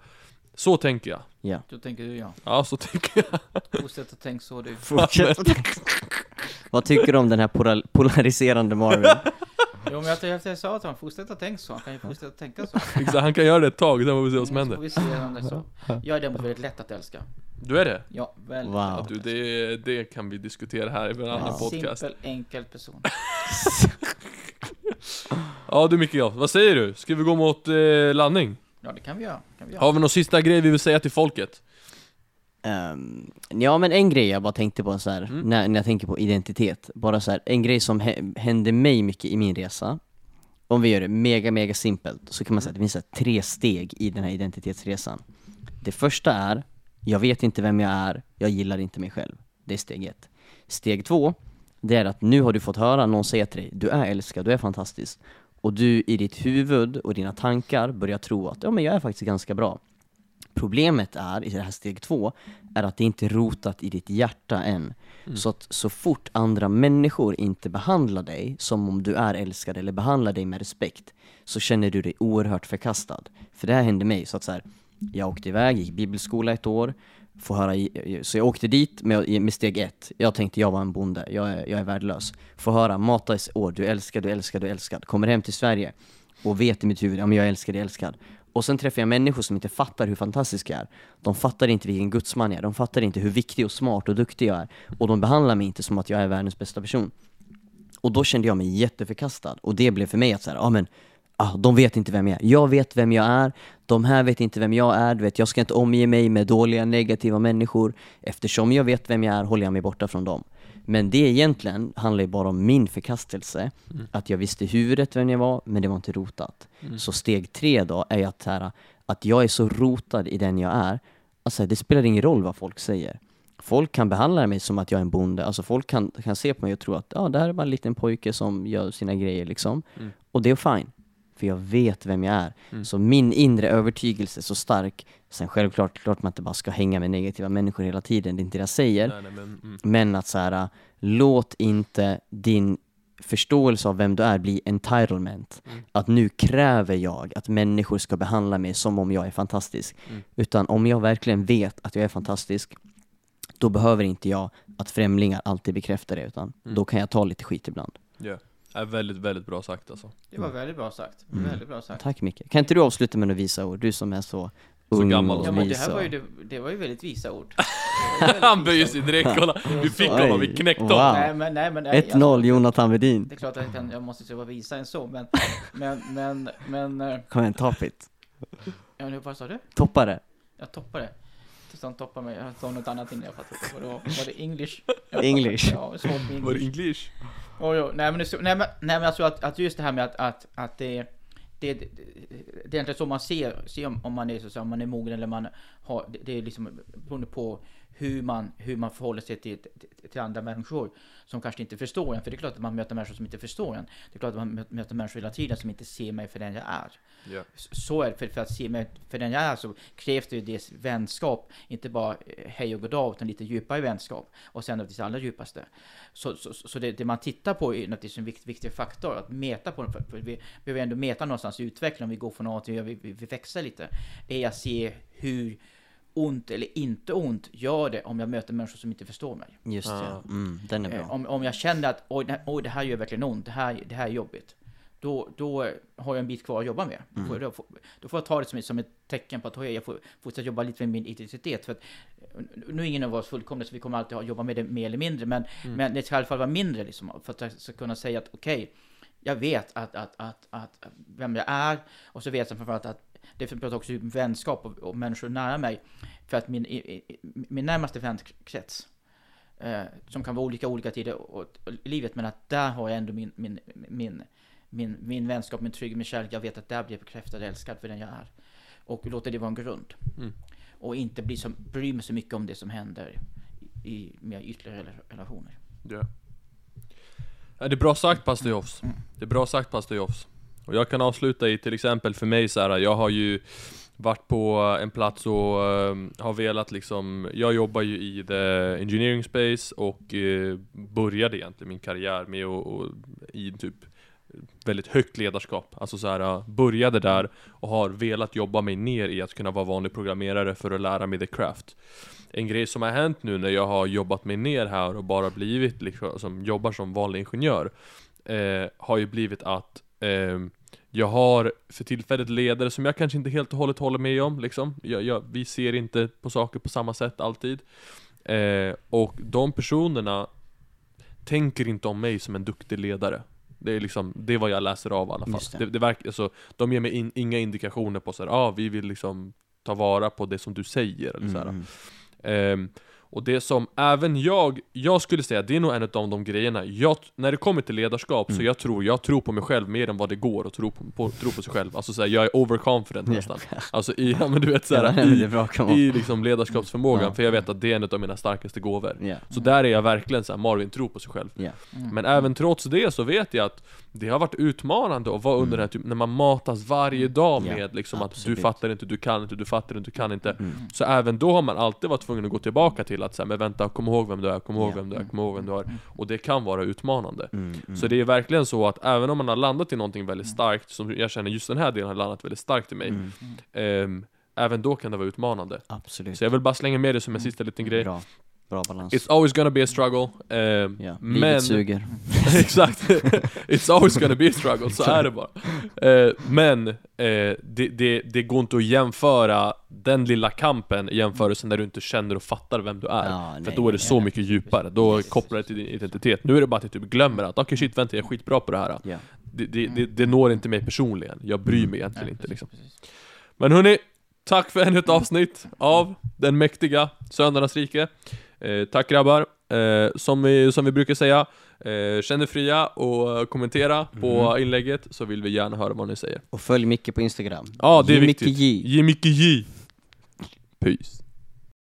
så tänker jag. Ja. Då tänker du ja. Ja, så tycker jag. Fortsätt att tänka så du. Fortsätt. [laughs] Vad tycker du om den här polar- polariserande Marvin? [laughs] Jo men jag, jag, jag sa till honom, fortsätt att tänka så. Han kan ju fortsätta att tänka så. [laughs] Exakt, han kan göra det ett tag, sen får vi se vad som händer. vi se om det är så. Jag är däremot väldigt lätt att älska. Du är det? Ja, väldigt Wow. Ja, du, det, det kan vi diskutera här i en annan Ja. podcast. Simpel, enkel person. Ja du Mikael, vad säger du? Ska vi gå mot eh, landning? Ja, det kan vi göra. Kan vi göra. Har vi någon sista grej vi vill säga till folket? Ehm, ja men en grej jag bara tänkte på så här, Mm. när, när jag tänker på identitet, bara så här, en grej som hä- hände mig mycket i min resa, om vi gör det mega mega simpelt, så kan man säga att det finns tre steg i den här identitetsresan. Det första är, jag vet inte vem jag är, jag gillar inte mig själv. Det är steg ett. Steg två, det är att nu har du fått höra någon säga till dig, du är älskad, du är fantastisk. Och du i ditt huvud och dina tankar börjar tro att, ja men jag är faktiskt ganska bra. Problemet är, i det här steg två, är att det inte är rotat i ditt hjärta än. Så att så fort andra människor inte behandlar dig som om du är älskad eller behandlar dig med respekt, så känner du dig oerhört förkastad. För det här hände mig, så att så här, jag åkte iväg, gick bibelskola ett år, få höra, så jag åkte dit med, med steg ett. Jag tänkte jag var en bonde, jag är, jag är värdelös. Får höra, mata i år, du är älskad, du är älskad, du är älskad. Kommer hem till Sverige och vet i mitt huvud, ja men jag är älskad, jag älskad. Och sen träffar jag människor som inte fattar hur fantastisk jag är. De fattar inte vilken gudsman jag är, de fattar inte hur viktig och smart och duktig jag är. Och de behandlar mig inte som att jag är världens bästa person. Och då kände jag mig jätteförkastad. Och det blev för mig att säga, ja men, ah, de vet inte vem jag är. Jag vet vem jag är, de här vet inte vem jag är. Du vet, jag ska inte omge mig med dåliga, negativa människor. Eftersom jag vet vem jag är håller jag mig borta från dem. Men det egentligen handlar ju bara om min förkastelse. Att jag visste i huvudet vem jag var, men det var inte rotat. Så steg tre då är att, här, att jag är så rotad i den jag är. Alltså det spelar ingen roll vad folk säger. Folk kan behandla mig som att jag är en bonde, alltså folk kan, kan se på mig och tro att ja, det här är bara en liten pojke som gör sina grejer liksom. Mm. Och det är fine, för jag vet vem jag är. Mm. Så min inre övertygelse är så stark. Sen självklart, klart man inte bara ska hänga med negativa människor hela tiden, det är inte det jag säger. Nej, nej, men, mm. Men att så här, låt inte din förståelse av vem du är bli entitlement. Mm. Att nu kräver jag att människor ska behandla mig som om jag är fantastisk. Mm. Utan om jag verkligen vet att jag är fantastisk, då behöver inte jag att främlingar alltid bekräftar det, utan Mm. då kan jag ta lite skit ibland. Ja. Är väldigt, väldigt bra sagt alltså. Det var väldigt bra sagt. Mm. Väldigt bra sagt. Tack Micke. Kan inte du avsluta med några visa ord? Du som är så, Så ung gammal och Ja men det här var ju, det, det var ju väldigt visa ord. [laughs] Han böjer sig direkt, kolla! Vi fick Oj. honom, vi knäckte Wow. honom! Nej men, nej men. nej, 1-0 Jonathan Wedin. Det är klart att jag, kan, jag måste inte vara visa än så, men, men, men, men, eh, Kom igen, top it. ja, nu, vad sa du? Toppa det. Jag toppar det. Tills han toppar mig, jag sa något annat innan jag fattade. Var det, var det English? [laughs] Jag English. Ja, svårt med Var det English. English? Oh, nej men, det, nej, men, nej men alltså att, att just det här med att, att, att det, det, det, det är inte så man ser, ser om, om man är så, så om man är mogen eller man har, det, det är liksom beroende på hur man, hur man förhåller sig till, till, till andra människor som kanske inte förstår en. För det är klart att man möter människor som inte förstår en. Det är klart att man mö- möter människor hela tiden som inte ser mig för den jag är. S- Så är det, för, för att se mig för den jag är så krävs det ju dels vänskap, inte bara eh, hej och goddag, utan lite djupare vänskap. Och sen naturligtvis allra djupaste. Så, så, så det, det man tittar på är naturligtvis en viktig, viktig faktor, att mäta på den, för, för vi behöver ändå mäta någonstans i utvecklingen, om vi går från A till B, vi, vi, vi växer lite, är att se hur ont eller inte ont gör det om jag möter människor som inte förstår mig. Just det, Ja. mm, den är Eh, bra. Om, om jag känner att oj, oj, det här gör verkligen ont, det här, det här är jobbigt. Då, då har jag en bit kvar att jobba med. Då, får, då, får, då får jag ta det som, ett- som ett tecken på att oj, jag får fortsätta jobba lite med min identitet. För att, eh, nu är ingen av oss fullkomlig, så vi kommer alltid ha, jobba med det mer eller mindre. Men, men det ska i alla fall vara mindre, liksom, för att jag ska kunna säga att okej, jag vet att, att, att, att, vem jag är. Och så vet jag framförallt att det pratar också om vänskap och, och människor nära mig. För att min, i, i, min närmaste vänkrets, eh, som kan vara olika olika tider och, och, livet, men att där har jag ändå min, min, min, min, min vänskap, min trygghet, min kärlek. Jag vet att där blir jag bekräftad och älskad för den jag är. Och låter det vara en grund. Mm. Och inte bli så, bry mig så mycket om det som händer i, i mer ytliga rela- relationer. Ja. Ja, det är bra sagt pastor Jofs. Mm. Det är bra sagt pastor Jofs. Och jag kan avsluta i till exempel för mig så här, jag har ju varit på en plats och uh, har velat liksom, jag jobbar ju i the engineering space och uh, började egentligen min karriär med att och, i typ väldigt högt ledarskap. Alltså så här, uh, började där och har velat jobba mig ner i att kunna vara vanlig programmerare för att lära mig the craft. En grej som har hänt nu när jag har jobbat mig ner här och bara blivit liksom, som jobbar som vanlig ingenjör eh, har ju blivit att eh, jag har för tillfället ledare som jag kanske inte helt och hållet håller med om liksom. jag, jag, Vi ser inte på saker på samma sätt alltid eh, Och de personerna tänker inte om mig som en duktig ledare det är liksom, det är vad jag läser av i alla fall. Det. Det, det verkar, alltså, de ger mig in, inga indikationer på såhär, ah, vi vill liksom ta vara på det som du säger eller så här. Och det som även jag, jag skulle säga, det är nog en av de grejerna, jag, när det kommer till ledarskap så Mm. jag tror, jag tror på mig själv mer än vad det går att tro på, på, tro på sig själv. Alltså såhär, jag är overconfident nästan. Alltså i, ja men du vet såhär, i, i liksom ledarskapsförmågan, för jag vet att det är en av mina starkaste gåvor. Så där är jag verkligen såhär, Marvin tror på sig själv. Mm. Men även trots det så vet jag att det har varit utmanande att vara under den här typen, när man matas varje dag Ja, med liksom att du fattar inte, du kan inte, du fattar inte, du kan inte. Mm. Så även då har man alltid varit tvungen att gå tillbaka till att säga, men vänta, kom ihåg vem du är, kom ihåg Ja. vem du är, kom ihåg vem du är. Och det kan vara utmanande. Mm. Mm. Så det är verkligen så att även om man har landat i någonting väldigt starkt, som jag känner just den här delen har landat väldigt starkt i mig, Mm. ehm, även då kan det vara utmanande. Absolut. Så jag vill bara slänga med det som en sista liten grej. Bra. Bra balans. It's always gonna be a struggle, ehm, ja. men... Livet suger. [laughs] Exakt, it's always gonna be a struggle, så är det bara Eh, Men, eh, det, det, det går inte att jämföra den lilla kampen i jämförelse när du inte känner och fattar vem du är Ja, För nej, då är det så mycket djupare, då kopplar det till din identitet Nu är det bara att jag typ glömmer att okej shit vänta, jag är skitbra på det här Ja. det, det, det, når inte mig personligen, jag bryr mig egentligen Nej, inte liksom precis. Men hörni, tack för ännu ett avsnitt av den mäktiga Söndernas rike eh, Tack grabbar, eh, som, vi, som vi brukar säga eh, Känn er fria och kommentera på inlägget så vill vi gärna höra vad ni säger. Och följ Micke på Instagram. Ja, det är Ge viktigt. Micke J. Ge Micke J. Peace